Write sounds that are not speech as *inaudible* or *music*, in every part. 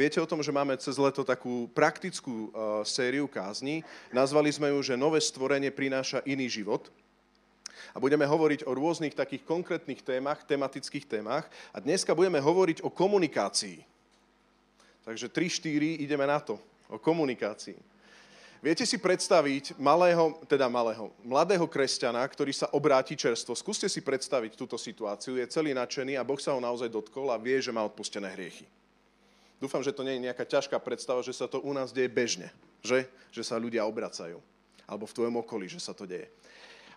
viete o tom, že máme cez leto takú praktickú uh, sériu kázni. Nazvali sme ju, že nové stvorenie prináša iný život. A budeme hovoriť o rôznych takých konkrétnych témach, tematických témach. A dneska budeme hovoriť o komunikácii. Takže 3-4 ideme na to, o komunikácii. Viete si predstaviť malého, teda malého, mladého kresťana, ktorý sa obráti čerstvo. Skúste si predstaviť túto situáciu. Je celý nadšený a Boh sa ho naozaj dotkol a vie, že má odpustené hriechy. Dúfam, že to nie je nejaká ťažká predstava, že sa to u nás deje bežne. Že? Že sa ľudia obracajú. Alebo v tvojom okolí, že sa to deje.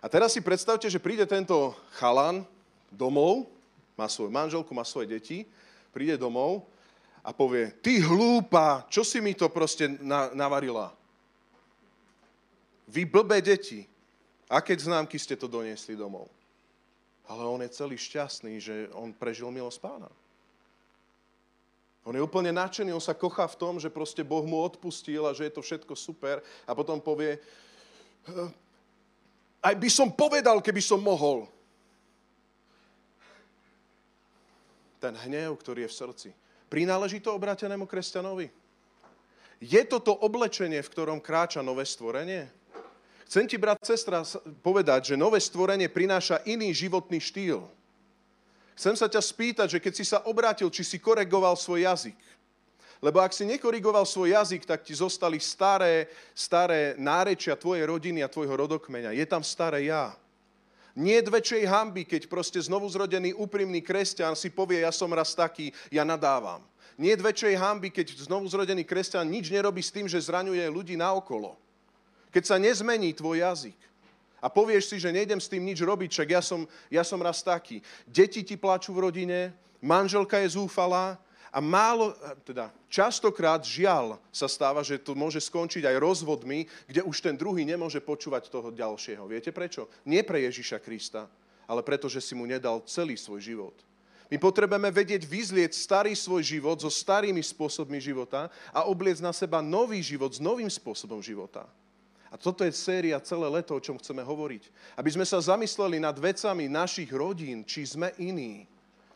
A teraz si predstavte, že príde tento chalan domov, má svoju manželku, má svoje deti, príde domov a povie, ty hlúpa, čo si mi to proste navarila? Vy blbé deti, aké známky ste to doniesli domov? Ale on je celý šťastný, že on prežil milosť pána. On je úplne nadšený, on sa kochá v tom, že proste Boh mu odpustil a že je to všetko super. A potom povie, hm, aj by som povedal, keby som mohol. Ten hnev, ktorý je v srdci. Prináleží to obratenému kresťanovi? Je to to oblečenie, v ktorom kráča nové stvorenie? Chcem ti, brat, sestra, povedať, že nové stvorenie prináša iný životný štýl. Chcem sa ťa spýtať, že keď si sa obrátil, či si koregoval svoj jazyk. Lebo ak si nekorigoval svoj jazyk, tak ti zostali staré, staré nárečia tvojej rodiny a tvojho rodokmeňa. Je tam staré ja. Nie je väčšej hamby, keď proste znovu zrodený úprimný kresťan si povie, ja som raz taký, ja nadávam. Nie je väčšej hamby, keď znovu zrodený kresťan nič nerobí s tým, že zraňuje ľudí naokolo. Keď sa nezmení tvoj jazyk a povieš si, že nejdem s tým nič robiť, však ja som, ja som raz taký. Deti ti plačú v rodine, manželka je zúfalá a málo, teda častokrát žiaľ sa stáva, že to môže skončiť aj rozvodmi, kde už ten druhý nemôže počúvať toho ďalšieho. Viete prečo? Nie pre Ježiša Krista, ale preto, že si mu nedal celý svoj život. My potrebujeme vedieť vyzlieť starý svoj život so starými spôsobmi života a obliecť na seba nový život s novým spôsobom života. A toto je séria celé leto, o čom chceme hovoriť. Aby sme sa zamysleli nad vecami našich rodín, či sme iní.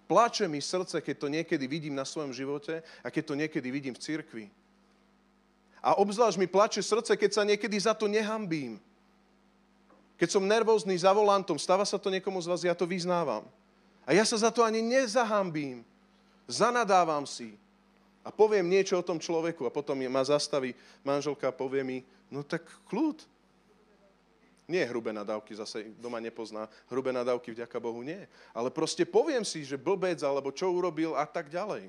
Plače mi srdce, keď to niekedy vidím na svojom živote a keď to niekedy vidím v cirkvi. A obzvlášť mi plače srdce, keď sa niekedy za to nehambím. Keď som nervózny za volantom, stáva sa to niekomu z vás, ja to vyznávam. A ja sa za to ani nezahambím. Zanadávam si. A poviem niečo o tom človeku a potom ma zastaví manželka a povie mi, No tak kľud. Nie hrubé nadávky, zase doma nepozná. Hrubé nadávky, vďaka Bohu, nie. Ale proste poviem si, že blbec, alebo čo urobil a tak ďalej.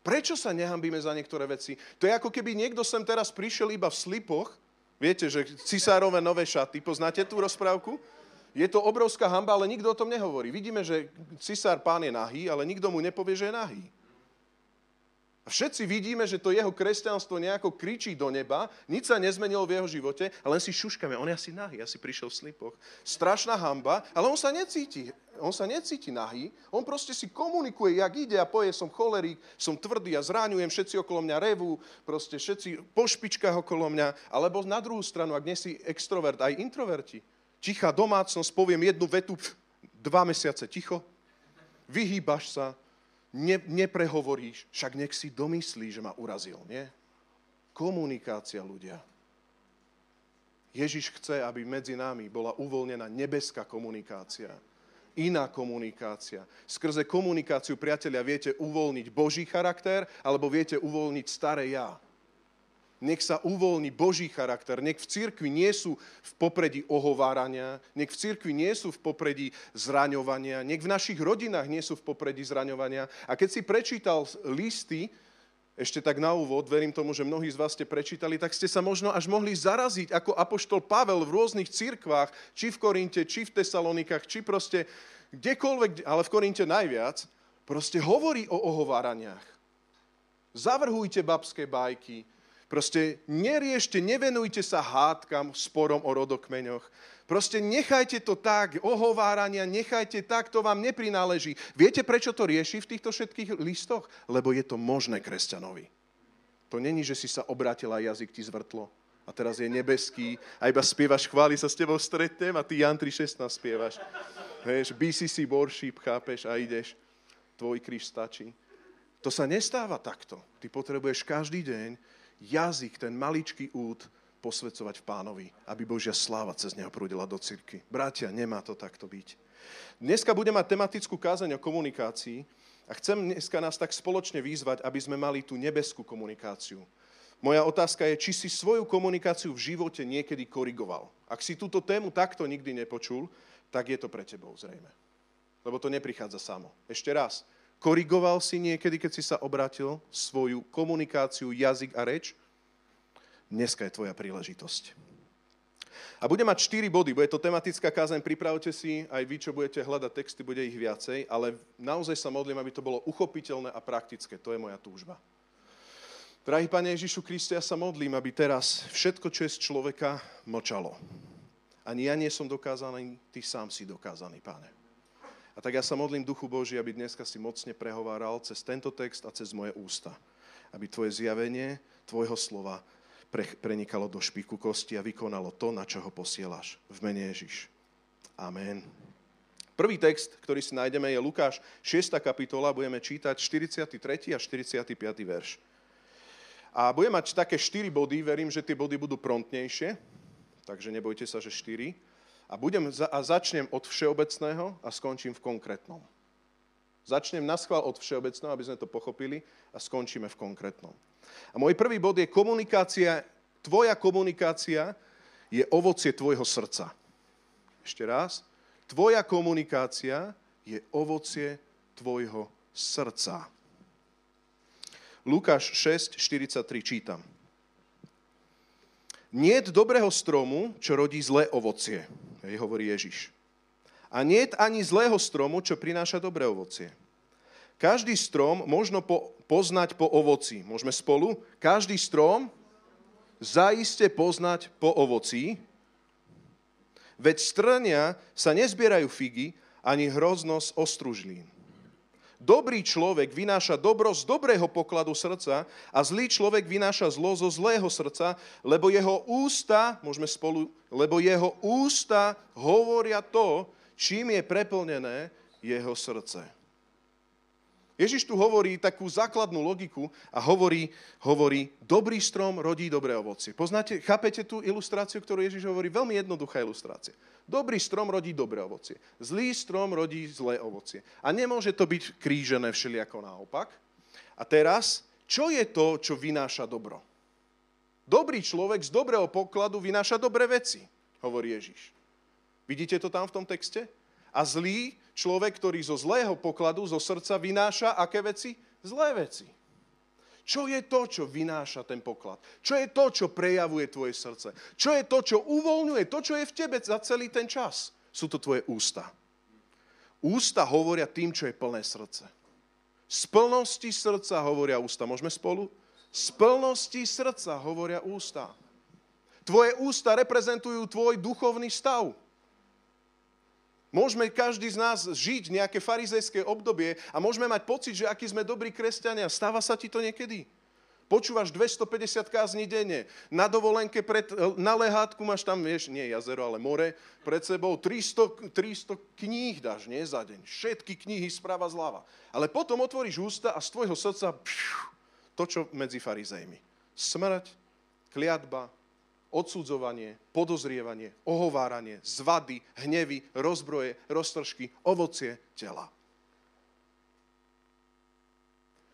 Prečo sa nehambíme za niektoré veci? To je ako keby niekto sem teraz prišiel iba v slipoch. Viete, že cisárové nové šaty. Poznáte tú rozprávku? Je to obrovská hamba, ale nikto o tom nehovorí. Vidíme, že cisár pán je nahý, ale nikto mu nepovie, že je nahý. A všetci vidíme, že to jeho kresťanstvo nejako kričí do neba, nič sa nezmenilo v jeho živote a len si šuškame. On je asi nahý, asi prišiel v slipoch. Strašná hamba, ale on sa necíti. On sa necíti nahý, on proste si komunikuje, jak ide a poje, som cholerík, som tvrdý a zráňujem, všetci okolo mňa revú, proste všetci po špičkách okolo mňa, alebo na druhú stranu, ak nie si extrovert, aj introverti. Tichá domácnosť, poviem jednu vetu, dva mesiace ticho, vyhýbaš sa, ne, neprehovoríš, však nech si domyslí, že ma urazil, nie? Komunikácia ľudia. Ježiš chce, aby medzi nami bola uvoľnená nebeská komunikácia. Iná komunikácia. Skrze komunikáciu, priatelia, viete uvoľniť Boží charakter, alebo viete uvoľniť staré ja nech sa uvoľní Boží charakter, nech v cirkvi nie sú v popredí ohovárania, nech v cirkvi nie sú v popredí zraňovania, nech v našich rodinách nie sú v popredí zraňovania. A keď si prečítal listy, ešte tak na úvod, verím tomu, že mnohí z vás ste prečítali, tak ste sa možno až mohli zaraziť, ako apoštol Pavel v rôznych cirkvách, či v Korinte, či v Tesalonikách, či proste kdekoľvek, ale v Korinte najviac, proste hovorí o ohováraniach. Zavrhujte babské bajky, Proste neriešte, nevenujte sa hádkam, sporom o rodokmeňoch. Proste nechajte to tak, ohovárania, nechajte tak, to vám neprináleží. Viete, prečo to rieši v týchto všetkých listoch? Lebo je to možné kresťanovi. To není, že si sa obratil a jazyk ti zvrtlo a teraz je nebeský a iba spievaš chváli sa s tebou stretnem a ty Jan 3.16 spievaš. Vieš, BCC worship, chápeš, a ideš. Tvoj kríž stačí. To sa nestáva takto. Ty potrebuješ každý deň jazyk, ten maličký út, posvedcovať v pánovi, aby Božia sláva cez neho prúdila do cirky. Bratia, nemá to takto byť. Dneska budem mať tematickú kázeň o komunikácii a chcem dneska nás tak spoločne výzvať, aby sme mali tú nebeskú komunikáciu. Moja otázka je, či si svoju komunikáciu v živote niekedy korigoval. Ak si túto tému takto nikdy nepočul, tak je to pre tebou zrejme. Lebo to neprichádza samo. Ešte raz, korigoval si niekedy, keď si sa obratil svoju komunikáciu, jazyk a reč? Dneska je tvoja príležitosť. A budem mať 4 body, bude to tematická kázeň, pripravte si, aj vy, čo budete hľadať texty, bude ich viacej, ale naozaj sa modlím, aby to bolo uchopiteľné a praktické. To je moja túžba. Drahý Pane Ježišu Kriste, ja sa modlím, aby teraz všetko, čo je z človeka, mlčalo. Ani ja nie som dokázaný, ty sám si dokázaný, Pane. A tak ja sa modlím Duchu Boží, aby dneska si mocne prehováral cez tento text a cez moje ústa. Aby tvoje zjavenie, tvojho slova pre, prenikalo do špiku kosti a vykonalo to, na čo ho posielaš. V mene Ježiš. Amen. Prvý text, ktorý si nájdeme, je Lukáš 6. kapitola, budeme čítať 43. a 45. verš. A budem mať také 4 body, verím, že tie body budú prontnejšie, takže nebojte sa, že 4. A, budem, a začnem od všeobecného a skončím v konkrétnom. Začnem na od všeobecného, aby sme to pochopili a skončíme v konkrétnom. A môj prvý bod je komunikácia. Tvoja komunikácia je ovocie tvojho srdca. Ešte raz. Tvoja komunikácia je ovocie tvojho srdca. Lukáš 6, 43 čítam. Niet dobrého stromu, čo rodí zlé ovocie, hej, hovorí Ježiš. A niet ani zlého stromu, čo prináša dobré ovocie. Každý strom možno po, poznať po ovoci. Môžeme spolu? Každý strom zaiste poznať po ovoci. Veď strnia sa nezbierajú figy, ani hroznosť ostružlín. Dobrý človek vynáša dobro z dobrého pokladu srdca a zlý človek vynáša zlo zo zlého srdca, lebo jeho ústa, môžeme spolu, lebo jeho ústa hovoria to, čím je preplnené jeho srdce. Ježiš tu hovorí takú základnú logiku a hovorí, hovorí, dobrý strom rodí dobré ovocie. Poznáte, chápete tú ilustráciu, ktorú Ježiš hovorí? Veľmi jednoduchá ilustrácia. Dobrý strom rodí dobré ovocie. Zlý strom rodí zlé ovocie. A nemôže to byť krížené všelijako naopak. A teraz, čo je to, čo vynáša dobro? Dobrý človek z dobrého pokladu vynáša dobré veci, hovorí Ježiš. Vidíte to tam v tom texte? A zlý človek, ktorý zo zlého pokladu, zo srdca vynáša aké veci? Zlé veci. Čo je to, čo vynáša ten poklad? Čo je to, čo prejavuje tvoje srdce? Čo je to, čo uvoľňuje? To, čo je v tebe za celý ten čas? Sú to tvoje ústa. Ústa hovoria tým, čo je plné srdce. Z plnosti srdca hovoria ústa. Môžeme spolu? Z plnosti srdca hovoria ústa. Tvoje ústa reprezentujú tvoj duchovný stav. Môžeme každý z nás žiť nejaké farizejské obdobie a môžeme mať pocit, že aký sme dobrí kresťania. Stáva sa ti to niekedy? Počúvaš 250 kázni denne. Na dovolenke, pred, na lehátku máš tam, vieš, nie jazero, ale more pred sebou. 300, 300 kníh dáš, nie za deň. Všetky knihy sprava zľava. Ale potom otvoríš ústa a z tvojho srdca pšiu, to, čo medzi farizejmi. Smrť, kliatba, odsudzovanie, podozrievanie, ohováranie, zvady, hnevy, rozbroje, roztržky, ovocie tela.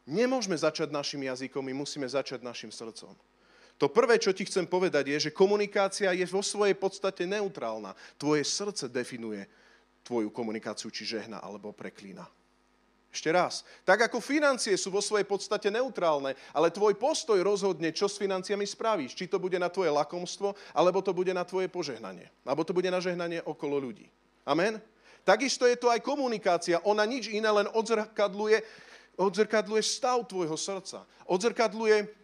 Nemôžeme začať našim jazykom, my musíme začať našim srdcom. To prvé, čo ti chcem povedať, je, že komunikácia je vo svojej podstate neutrálna. Tvoje srdce definuje tvoju komunikáciu, či žehna alebo preklína. Ešte raz. Tak ako financie sú vo svojej podstate neutrálne, ale tvoj postoj rozhodne, čo s financiami spravíš. Či to bude na tvoje lakomstvo, alebo to bude na tvoje požehnanie. Alebo to bude na žehnanie okolo ľudí. Amen? Takisto je to aj komunikácia. Ona nič iné len odzrkadluje, odzrkadluje stav tvojho srdca. Odzrkadluje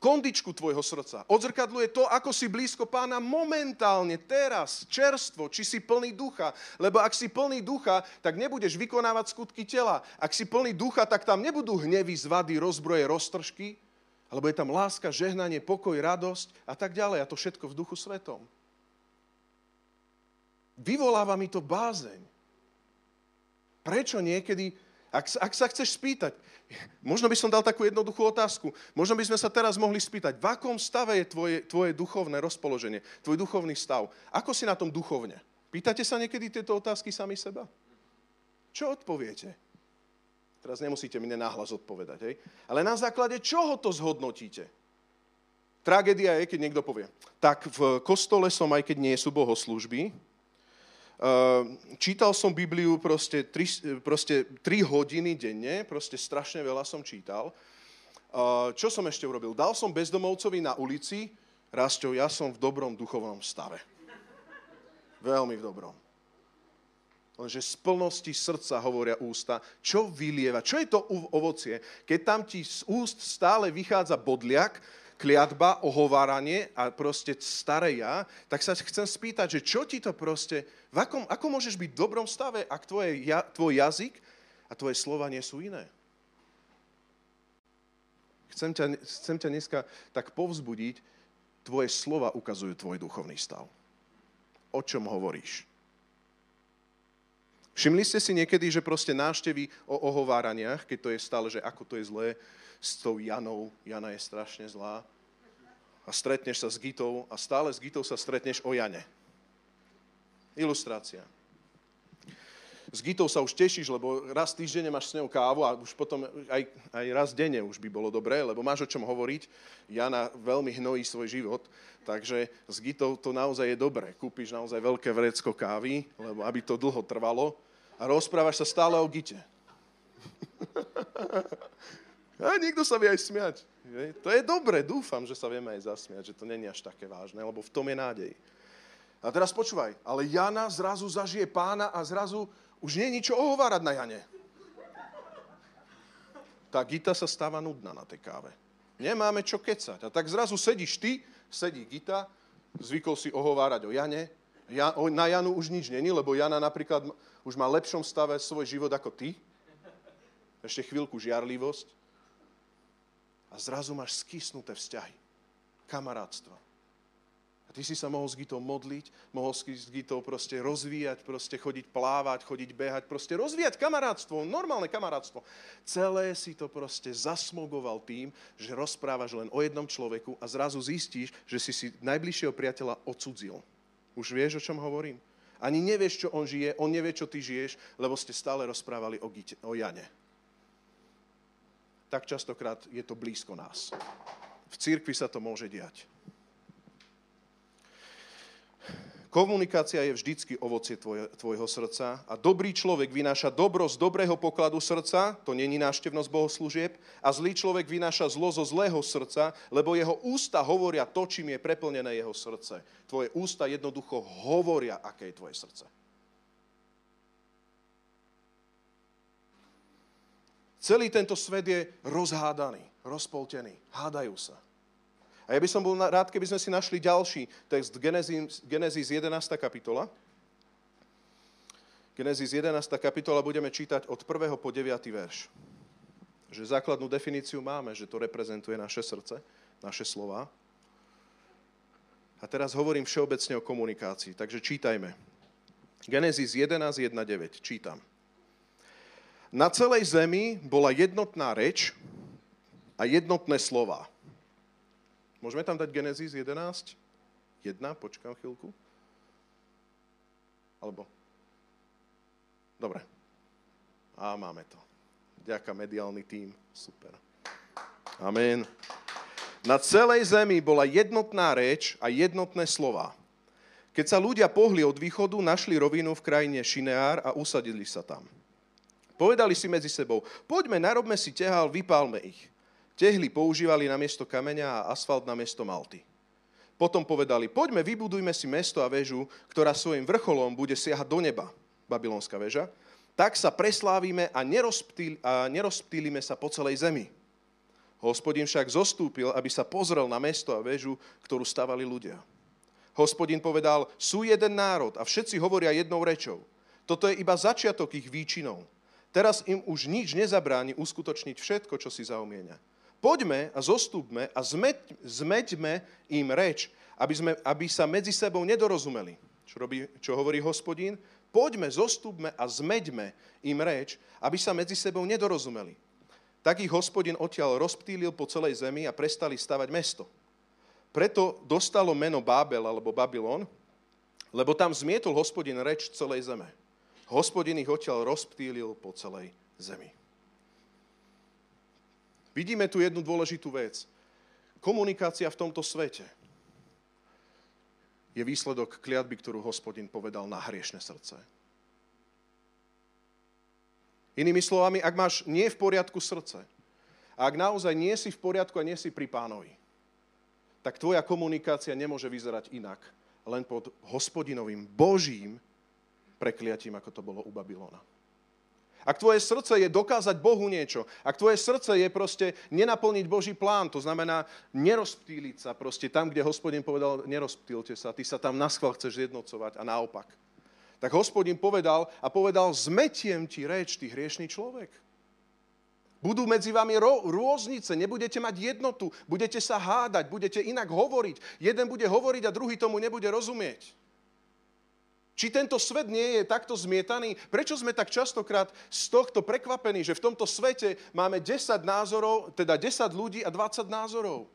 kondičku tvojho srdca. Odzrkadluje to, ako si blízko pána momentálne, teraz, čerstvo, či si plný ducha. Lebo ak si plný ducha, tak nebudeš vykonávať skutky tela. Ak si plný ducha, tak tam nebudú hnevy, zvady, rozbroje, roztržky, alebo je tam láska, žehnanie, pokoj, radosť a tak ďalej. A to všetko v duchu svetom. Vyvoláva mi to bázeň. Prečo niekedy Ak, ak sa chceš spýtať, možno by som dal takú jednoduchú otázku, možno by sme sa teraz mohli spýtať, v akom stave je tvoje, tvoje duchovné rozpoloženie, tvoj duchovný stav? Ako si na tom duchovne? Pýtate sa niekedy tieto otázky sami seba? Čo odpoviete? Teraz nemusíte mi nenáhlas odpovedať, hej? Ale na základe čoho to zhodnotíte? Tragédia je, keď niekto povie, tak v kostole som, aj keď nie sú bohoslužby, čítal som Bibliu proste 3, proste 3 hodiny denne, proste strašne veľa som čítal. Ehm, čo som ešte urobil? Dal som bezdomovcovi na ulici, Rasťo, ja som v dobrom duchovnom stave. Veľmi v dobrom. Lenže z plnosti srdca hovoria ústa, čo vylieva, čo je to ovocie, keď tam ti z úst stále vychádza bodliak, kliatba, ohováranie a proste staré ja, tak sa chcem spýtať, že čo ti to proste, v akom, ako môžeš byť v dobrom stave, ak tvoje, ja, tvoj jazyk a tvoje slova nie sú iné? Chcem ťa, chcem ťa dneska tak povzbudiť, tvoje slova ukazujú tvoj duchovný stav. O čom hovoríš? Všimli ste si niekedy, že proste návštevy o ohováraniach, keď to je stále, že ako to je zlé, s tou Janou, Jana je strašne zlá, a stretneš sa s Gitou a stále s Gitou sa stretneš o Jane. Ilustrácia. S Gitou sa už tešíš, lebo raz týždenne máš s ňou kávu a už potom aj, aj raz denne už by bolo dobré, lebo máš o čom hovoriť. Jana veľmi hnojí svoj život, takže s Gitou to naozaj je dobré. Kúpiš naozaj veľké vrecko kávy, lebo aby to dlho trvalo a rozprávaš sa stále o Gite. *laughs* A niekto sa vie aj smiať. To je dobre, dúfam, že sa vieme aj zasmiať, že to není až také vážne, lebo v tom je nádej. A teraz počúvaj, ale Jana zrazu zažije pána a zrazu už nie je ničo ohovárať na Jane. Tá Gita sa stáva nudná na tej káve. Nemáme čo kecať. A tak zrazu sedíš ty, sedí Gita, zvykol si ohovárať o Jane, ja, na Janu už nič není, lebo Jana napríklad už má lepšom stave svoj život ako ty. Ešte chvíľku žiarlivosť a zrazu máš skysnuté vzťahy. Kamarátstva. A ty si sa mohol s Gitou modliť, mohol s Gitou proste rozvíjať, proste chodiť plávať, chodiť behať, proste rozvíjať kamarátstvo, normálne kamarátstvo. Celé si to proste zasmogoval tým, že rozprávaš len o jednom človeku a zrazu zistíš, že si si najbližšieho priateľa odsudzil. Už vieš, o čom hovorím? Ani nevieš, čo on žije, on nevie, čo ty žiješ, lebo ste stále rozprávali o, Gite, o Jane tak častokrát je to blízko nás. V cirkvi sa to môže diať. Komunikácia je vždycky ovocie tvoje, tvojho srdca a dobrý človek vynáša dobro z dobrého pokladu srdca, to není náštevnosť bohoslúžieb, a zlý človek vynáša zlo zo zlého srdca, lebo jeho ústa hovoria to, čím je preplnené jeho srdce. Tvoje ústa jednoducho hovoria, aké je tvoje srdce. Celý tento svet je rozhádaný, rozpoltený. Hádajú sa. A ja by som bol rád, keby sme si našli ďalší text Genesis, Genesis 11. kapitola. Genesis 11. kapitola budeme čítať od 1. po 9. verš. Že základnú definíciu máme, že to reprezentuje naše srdce, naše slova. A teraz hovorím všeobecne o komunikácii, takže čítajme. Genesis 11, 1, 9. Čítam. Na celej zemi bola jednotná reč a jednotné slova. Môžeme tam dať Genesis 11? 1, počkám chvíľku. Alebo... Dobre. A máme to. Ďaká mediálny tím. Super. Amen. Na celej zemi bola jednotná reč a jednotné slova. Keď sa ľudia pohli od východu, našli rovinu v krajine Šineár a usadili sa tam. Povedali si medzi sebou, poďme, narobme si tehál, vypálme ich. Tehly používali na miesto kameňa a asfalt na miesto malty. Potom povedali, poďme, vybudujme si mesto a väžu, ktorá svojim vrcholom bude siahať do neba, babylonská väža. Tak sa preslávime a, nerozptýl, a nerozptýlime sa po celej zemi. Hospodin však zostúpil, aby sa pozrel na mesto a väžu, ktorú stavali ľudia. Hospodin povedal, sú jeden národ a všetci hovoria jednou rečou. Toto je iba začiatok ich výčinov. Teraz im už nič nezabráni uskutočniť všetko, čo si zaumieňa. Poďme a zostúpme a zmeť, zmeďme im reč, aby, sme, aby sa medzi sebou nedorozumeli. Čo, robí, čo hovorí hospodín? Poďme, zostupme a zmeďme im reč, aby sa medzi sebou nedorozumeli. Tak ich hospodin odtiaľ rozptýlil po celej zemi a prestali stavať mesto. Preto dostalo meno Bábel alebo Babylon, lebo tam zmietol hospodin reč celej zeme. Hospodin ich odtiaľ rozptýlil po celej zemi. Vidíme tu jednu dôležitú vec. Komunikácia v tomto svete je výsledok kliatby, ktorú hospodin povedal na hriešne srdce. Inými slovami, ak máš nie v poriadku srdce, a ak naozaj nie si v poriadku a nie si pri pánovi, tak tvoja komunikácia nemôže vyzerať inak, len pod hospodinovým, božím prekliatím, ako to bolo u Babylona. Ak tvoje srdce je dokázať Bohu niečo, ak tvoje srdce je proste nenaplniť Boží plán, to znamená nerozptýliť sa proste tam, kde hospodin povedal, nerozptýlte sa, ty sa tam naschval chceš zjednocovať a naopak tak hospodin povedal a povedal, zmetiem ti reč, ty hriešný človek. Budú medzi vami ro- rôznice, nebudete mať jednotu, budete sa hádať, budete inak hovoriť. Jeden bude hovoriť a druhý tomu nebude rozumieť. Či tento svet nie je takto zmietaný? Prečo sme tak častokrát z tohto prekvapení, že v tomto svete máme 10 názorov, teda 10 ľudí a 20 názorov?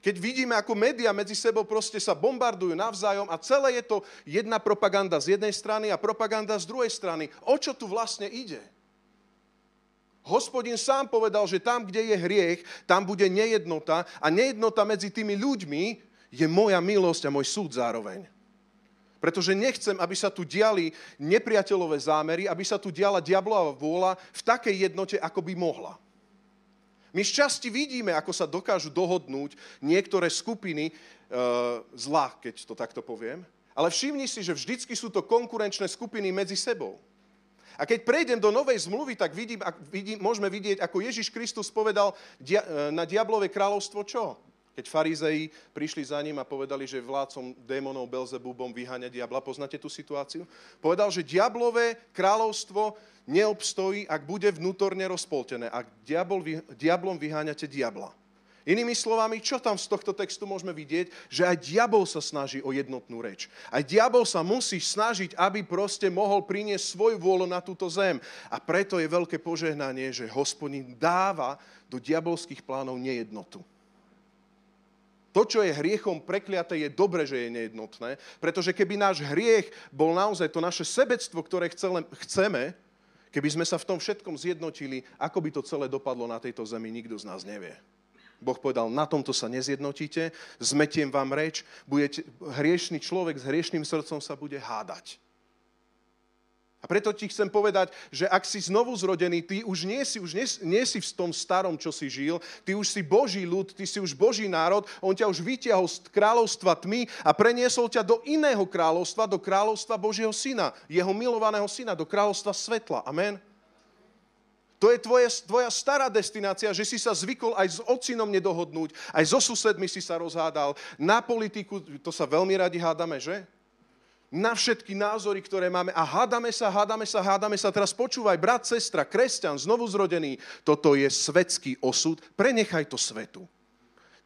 Keď vidíme, ako médiá medzi sebou proste sa bombardujú navzájom a celé je to jedna propaganda z jednej strany a propaganda z druhej strany. O čo tu vlastne ide? Hospodin sám povedal, že tam, kde je hriech, tam bude nejednota a nejednota medzi tými ľuďmi je moja milosť a môj súd zároveň. Pretože nechcem, aby sa tu diali nepriateľové zámery, aby sa tu diala diablová vôľa v takej jednote, ako by mohla. My z časti vidíme, ako sa dokážu dohodnúť niektoré skupiny e, zla, keď to takto poviem. Ale všimni si, že vždycky sú to konkurenčné skupiny medzi sebou. A keď prejdem do Novej zmluvy, tak vidím, vidím, môžeme vidieť, ako Ježiš Kristus povedal dia, e, na diablové kráľovstvo čo? Keď farizei prišli za ním a povedali, že vládcom démonov Belzebubom vyháňa diabla, poznáte tú situáciu? Povedal, že diablové kráľovstvo neobstojí, ak bude vnútorne rozpoltené. Ak diabol, diablom vyháňate diabla. Inými slovami, čo tam z tohto textu môžeme vidieť? Že aj diabol sa snaží o jednotnú reč. Aj diabol sa musí snažiť, aby proste mohol priniesť svoju vôľu na túto zem. A preto je veľké požehnanie, že hospodin dáva do diabolských plánov nejednotu. To, čo je hriechom prekliaté, je dobre, že je nejednotné, pretože keby náš hriech bol naozaj to naše sebectvo, ktoré chceme, keby sme sa v tom všetkom zjednotili, ako by to celé dopadlo na tejto zemi, nikto z nás nevie. Boh povedal, na tomto sa nezjednotíte, zmetiem vám reč, budete, hriešný človek s hriešným srdcom sa bude hádať. A preto ti chcem povedať, že ak si znovu zrodený, ty už nie si, už nie, nie si v tom starom, čo si žil, ty už si Boží ľud, ty si už Boží národ, on ťa už vytiahol z kráľovstva tmy a preniesol ťa do iného kráľovstva, do kráľovstva Božieho syna, jeho milovaného syna, do kráľovstva svetla. Amen. To je tvoje, tvoja stará destinácia, že si sa zvykol aj s ocinom nedohodnúť, aj so susedmi si sa rozhádal, na politiku, to sa veľmi radi hádame, že? Na všetky názory, ktoré máme a hádame sa, hádame sa, hádame sa. Teraz počúvaj, brat, sestra, kresťan, znovu zrodený, toto je svetský osud, prenechaj to svetu.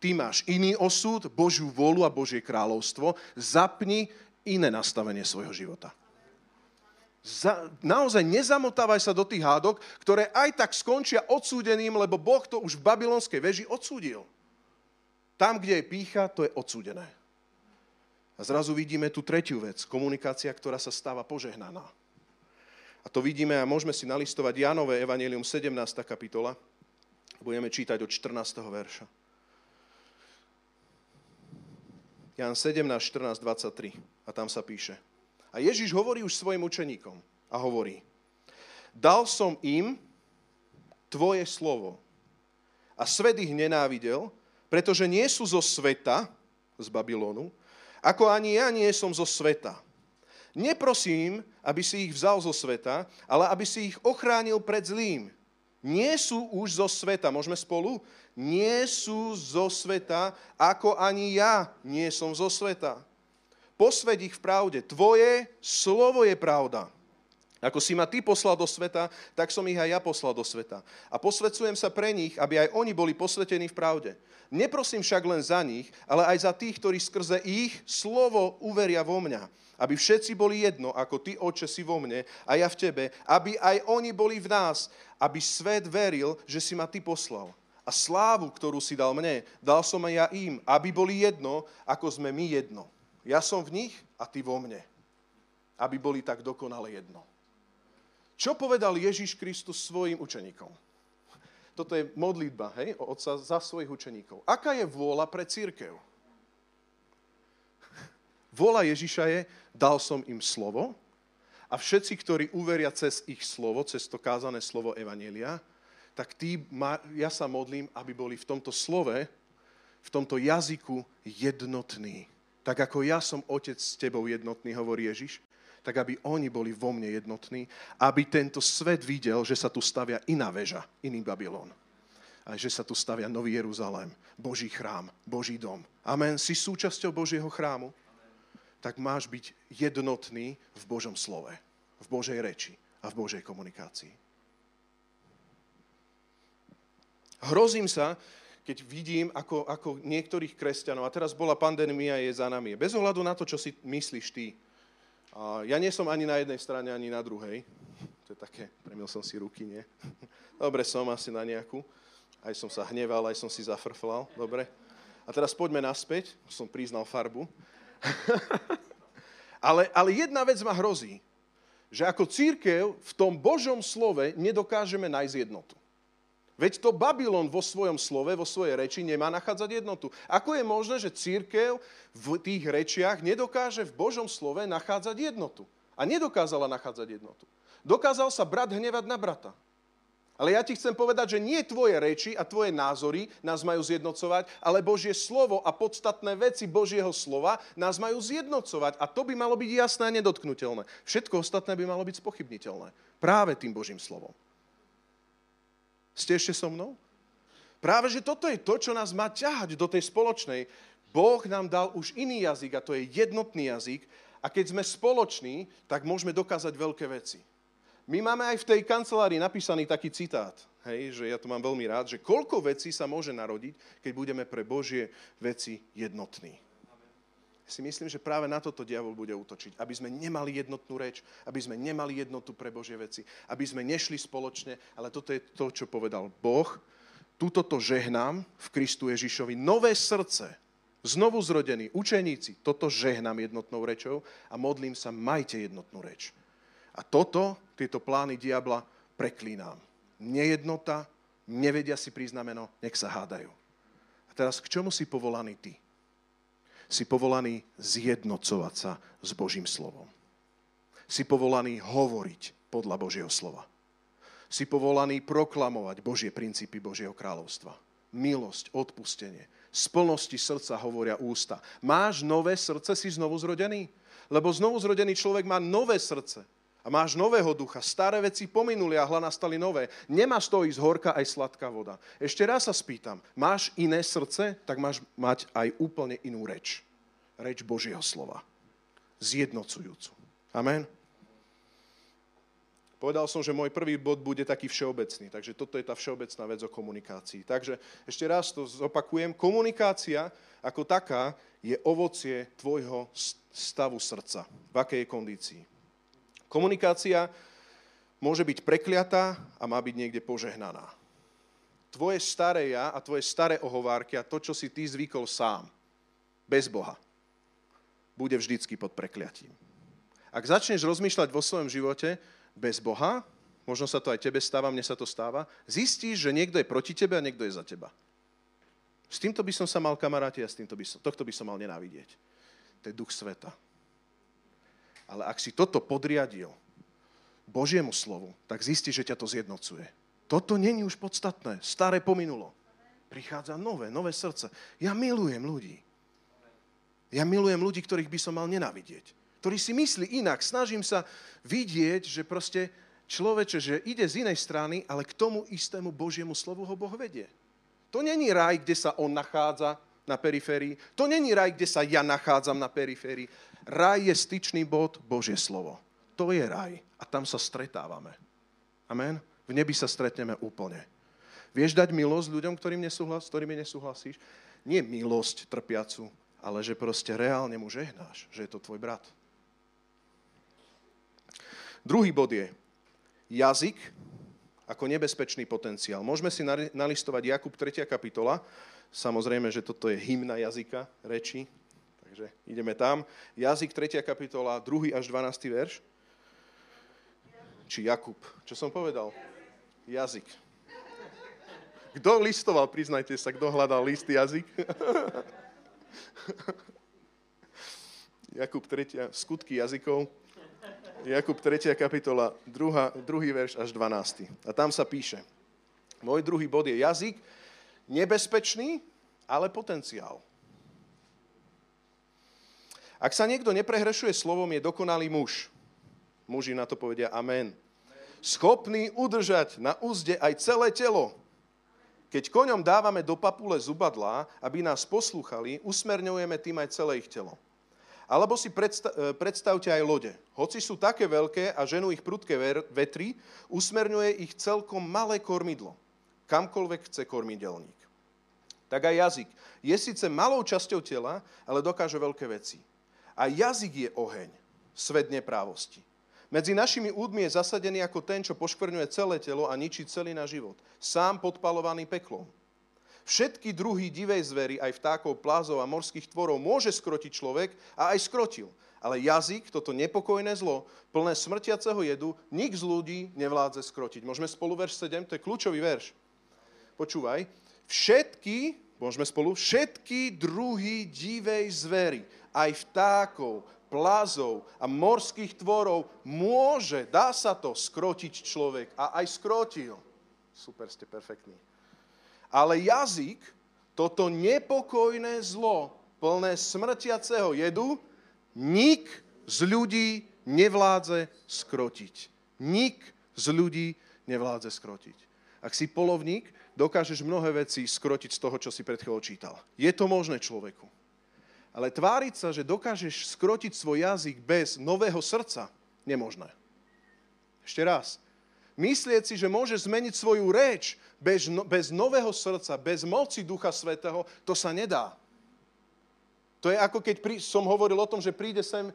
Ty máš iný osud, Božiu volu a Božie kráľovstvo, zapni iné nastavenie svojho života. Za, naozaj nezamotávaj sa do tých hádok, ktoré aj tak skončia odsúdeným, lebo Boh to už v babylonskej veži odsúdil. Tam, kde je pícha, to je odsúdené. A zrazu vidíme tú tretiu vec, komunikácia, ktorá sa stáva požehnaná. A to vidíme a môžeme si nalistovať Janové Evangelium 17. kapitola. Budeme čítať od 14. verša. Jan 17, 14, 23. A tam sa píše. A Ježiš hovorí už svojim učeníkom a hovorí, dal som im tvoje slovo a svet ich nenávidel, pretože nie sú zo sveta, z Babylonu, ako ani ja nie som zo sveta. Neprosím, aby si ich vzal zo sveta, ale aby si ich ochránil pred zlým. Nie sú už zo sveta. Môžeme spolu? Nie sú zo sveta, ako ani ja nie som zo sveta. Posved ich v pravde. Tvoje slovo je pravda. Ako si ma ty poslal do sveta, tak som ich aj ja poslal do sveta. A posvedcujem sa pre nich, aby aj oni boli posvetení v pravde. Neprosím však len za nich, ale aj za tých, ktorí skrze ich slovo uveria vo mňa. Aby všetci boli jedno, ako ty, oče, si vo mne a ja v tebe. Aby aj oni boli v nás. Aby svet veril, že si ma ty poslal. A slávu, ktorú si dal mne, dal som aj ja im, aby boli jedno, ako sme my jedno. Ja som v nich a ty vo mne. Aby boli tak dokonale jedno. Čo povedal Ježiš Kristus svojim učeníkom? Toto je modlitba, hej, otca za svojich učeníkov. Aká je vôľa pre církev? Vôľa Ježiša je, dal som im slovo a všetci, ktorí uveria cez ich slovo, cez to kázané slovo Evanielia, tak tí, ja sa modlím, aby boli v tomto slove, v tomto jazyku jednotní. Tak ako ja som otec s tebou jednotný, hovorí Ježiš, tak aby oni boli vo mne jednotní, aby tento svet videl, že sa tu stavia iná väža, iný Babylon. A že sa tu stavia Nový Jeruzalém, Boží chrám, Boží dom. Amen. Si súčasťou Božieho chrámu? Tak máš byť jednotný v Božom slove, v Božej reči a v Božej komunikácii. Hrozím sa, keď vidím, ako, ako niektorých kresťanov, a teraz bola pandémia, je za nami. Bez ohľadu na to, čo si myslíš ty, ja nie som ani na jednej strane, ani na druhej. To je také, premiel som si ruky, nie? *laughs* Dobre, som asi na nejakú. Aj som sa hneval, aj som si zafrflal. Dobre. A teraz poďme naspäť. Som priznal farbu. *laughs* ale, ale jedna vec ma hrozí. Že ako církev v tom Božom slove nedokážeme nájsť jednotu. Veď to Babylon vo svojom slove, vo svojej reči nemá nachádzať jednotu. Ako je možné, že církev v tých rečiach nedokáže v Božom slove nachádzať jednotu? A nedokázala nachádzať jednotu. Dokázal sa brat hnevať na brata. Ale ja ti chcem povedať, že nie tvoje reči a tvoje názory nás majú zjednocovať, ale Božie slovo a podstatné veci Božieho slova nás majú zjednocovať. A to by malo byť jasné a nedotknutelné. Všetko ostatné by malo byť spochybniteľné. Práve tým Božím slovom. Ste ešte so mnou? Práve, že toto je to, čo nás má ťahať do tej spoločnej. Boh nám dal už iný jazyk a to je jednotný jazyk a keď sme spoloční, tak môžeme dokázať veľké veci. My máme aj v tej kancelárii napísaný taký citát, hej, že ja to mám veľmi rád, že koľko vecí sa môže narodiť, keď budeme pre Božie veci jednotní si myslím, že práve na toto diabol bude útočiť. Aby sme nemali jednotnú reč, aby sme nemali jednotu pre Božie veci, aby sme nešli spoločne, ale toto je to, čo povedal Boh. Tuto to žehnám v Kristu Ježišovi. Nové srdce, znovu zrodení učeníci, toto žehnám jednotnou rečou a modlím sa, majte jednotnú reč. A toto, tieto plány diabla preklínam. Nejednota, nevedia si príznameno, nech sa hádajú. A teraz k čomu si povolaný ty? Si povolaný zjednocovať sa s Božím slovom. Si povolaný hovoriť podľa Božieho slova. Si povolaný proklamovať Božie princípy Božieho kráľovstva. Milosť, odpustenie. Z plnosti srdca hovoria ústa. Máš nové srdce, si znovu zrodený? Lebo znovu zrodený človek má nové srdce. A máš nového ducha. Staré veci pominuli a hla nastali nové. Nemá z toho ísť horká aj sladká voda. Ešte raz sa spýtam. Máš iné srdce, tak máš mať aj úplne inú reč. Reč Božieho slova. Zjednocujúcu. Amen. Povedal som, že môj prvý bod bude taký všeobecný, takže toto je tá všeobecná vec o komunikácii. Takže ešte raz to zopakujem. Komunikácia ako taká je ovocie tvojho stavu srdca. V akej je kondícii. Komunikácia môže byť prekliatá a má byť niekde požehnaná. Tvoje staré ja a tvoje staré ohovárky a to, čo si ty zvykol sám, bez Boha, bude vždycky pod prekliatím. Ak začneš rozmýšľať vo svojom živote bez Boha, možno sa to aj tebe stáva, mne sa to stáva, zistíš, že niekto je proti tebe a niekto je za teba. S týmto by som sa mal kamaráti a s týmto by som, tohto by som mal nenávidieť. To je duch sveta. Ale ak si toto podriadil Božiemu slovu, tak zistí, že ťa to zjednocuje. Toto není už podstatné. Staré pominulo. Prichádza nové, nové srdce. Ja milujem ľudí. Ja milujem ľudí, ktorých by som mal nenávidieť. Ktorí si myslí inak. Snažím sa vidieť, že proste človeče, že ide z inej strany, ale k tomu istému Božiemu slovu ho Boh vedie. To není raj, kde sa on nachádza na periférii. To není raj, kde sa ja nachádzam na periférii. Raj je styčný bod Božie slovo. To je raj. A tam sa stretávame. Amen? V nebi sa stretneme úplne. Vieš dať milosť ľuďom, ktorým nesúhlas, s ktorými nesúhlasíš? Nie milosť trpiacu, ale že proste reálne mu žehnáš, že je to tvoj brat. Druhý bod je jazyk ako nebezpečný potenciál. Môžeme si nalistovať Jakub 3. kapitola. Samozrejme, že toto je hymna jazyka, reči. Takže ideme tam. Jazyk 3. kapitola, 2. až 12. verš. Či Jakub. Čo som povedal? Jazyk. Kto listoval, priznajte sa, kto hľadal list jazyk? *laughs* Jakub 3. skutky jazykov, Jakub 3. kapitola, 2. verš až 12. A tam sa píše, môj druhý bod je jazyk, nebezpečný, ale potenciál. Ak sa niekto neprehrešuje slovom, je dokonalý muž. Muži na to povedia amen. Schopný udržať na úzde aj celé telo. Keď koňom dávame do papule zubadlá, aby nás poslúchali, usmerňujeme tým aj celé ich telo. Alebo si e, predstavte aj lode. Hoci sú také veľké a ženú ich prudké vetry, usmerňuje ich celkom malé kormidlo. Kamkoľvek chce kormidelník. Tak aj jazyk. Je síce malou časťou tela, ale dokáže veľké veci. A jazyk je oheň, svet neprávosti. Medzi našimi údmi je zasadený ako ten, čo poškvrňuje celé telo a ničí celý náš život. Sám podpalovaný peklom. Všetky druhy divej zvery, aj vtákov, plázov a morských tvorov môže skrotiť človek a aj skrotil. Ale jazyk, toto nepokojné zlo, plné smrtiaceho jedu, nik z ľudí nevládze skrotiť. Môžeme spolu verš 7, to je kľúčový verš. Počúvaj. Všetky, môžeme spolu, všetky druhy divej zvery, aj vtákov, plazov a morských tvorov môže, dá sa to skrotiť človek a aj skrotil. Super, ste perfektní. Ale jazyk, toto nepokojné zlo, plné smrtiaceho jedu, nik z ľudí nevládze skrotiť. Nik z ľudí nevládze skrotiť. Ak si polovník, dokážeš mnohé veci skrotiť z toho, čo si pred chvíľou čítal. Je to možné človeku. Ale tváriť sa, že dokážeš skrotiť svoj jazyk bez nového srdca, nemožné. Ešte raz. Myslieť si, že môžeš zmeniť svoju reč bez, no, bez nového srdca, bez moci Ducha Svetého, to sa nedá. To je ako keď prí, som hovoril o tom, že príde sem e,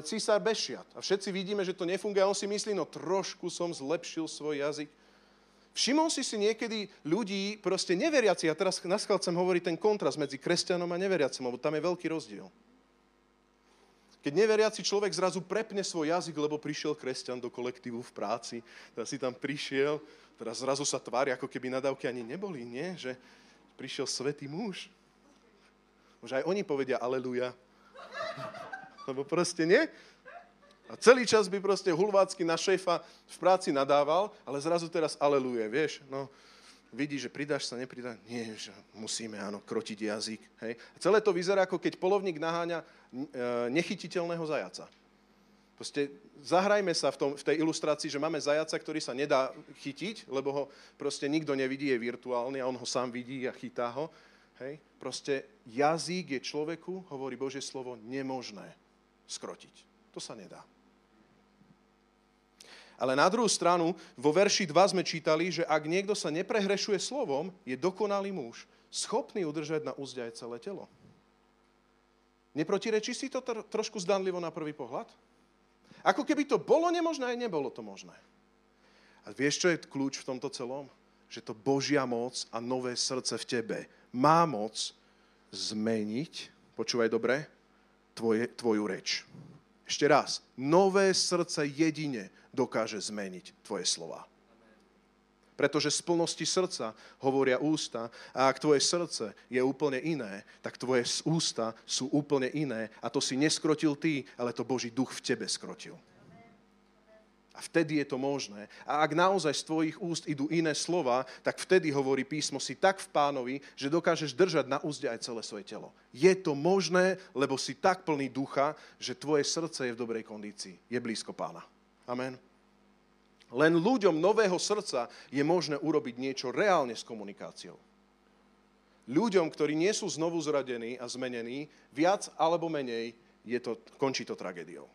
císar Bešiat a všetci vidíme, že to nefunguje a on si myslí, no trošku som zlepšil svoj jazyk. Všimol si si niekedy ľudí, proste neveriaci, a teraz na chcem hovoriť ten kontrast medzi kresťanom a neveriacim, lebo tam je veľký rozdiel. Keď neveriaci človek zrazu prepne svoj jazyk, lebo prišiel kresťan do kolektívu v práci, teraz si tam prišiel, teraz zrazu sa tvári, ako keby nadávky ani neboli, nie? Že prišiel svetý muž. Už aj oni povedia aleluja. *laughs* Lebo proste nie. A celý čas by proste hulvácky na šéfa v práci nadával, ale zrazu teraz aleluje, vieš. No, vidí, že pridáš sa, nepridáš. Nie, že musíme, áno, krotiť jazyk. Hej. A celé to vyzerá, ako keď polovník naháňa e, nechytiteľného zajaca. Proste zahrajme sa v, tom, v tej ilustrácii, že máme zajaca, ktorý sa nedá chytiť, lebo ho proste nikto nevidí, je virtuálny a on ho sám vidí a chytá ho. Hej. Proste jazyk je človeku, hovorí Božie slovo, nemožné skrotiť. To sa nedá. Ale na druhú stranu, vo verši 2 sme čítali, že ak niekto sa neprehrešuje slovom, je dokonalý muž, schopný udržať na úzde aj celé telo. Neprotirečí si to tr- trošku zdanlivo na prvý pohľad? Ako keby to bolo nemožné, aj nebolo to možné. A vieš, čo je kľúč v tomto celom? Že to Božia moc a nové srdce v tebe má moc zmeniť, počúvaj dobre, tvoje, tvoju reč. Ešte raz, nové srdce jedine dokáže zmeniť tvoje slova. Pretože z plnosti srdca hovoria ústa a ak tvoje srdce je úplne iné, tak tvoje ústa sú úplne iné a to si neskrotil ty, ale to Boží duch v tebe skrotil. A vtedy je to možné. A ak naozaj z tvojich úst idú iné slova, tak vtedy hovorí písmo si tak v pánovi, že dokážeš držať na úzde aj celé svoje telo. Je to možné, lebo si tak plný ducha, že tvoje srdce je v dobrej kondícii. Je blízko pána. Amen. Len ľuďom nového srdca je možné urobiť niečo reálne s komunikáciou. Ľuďom, ktorí nie sú znovu zradení a zmenení, viac alebo menej je to, končí to tragédiou.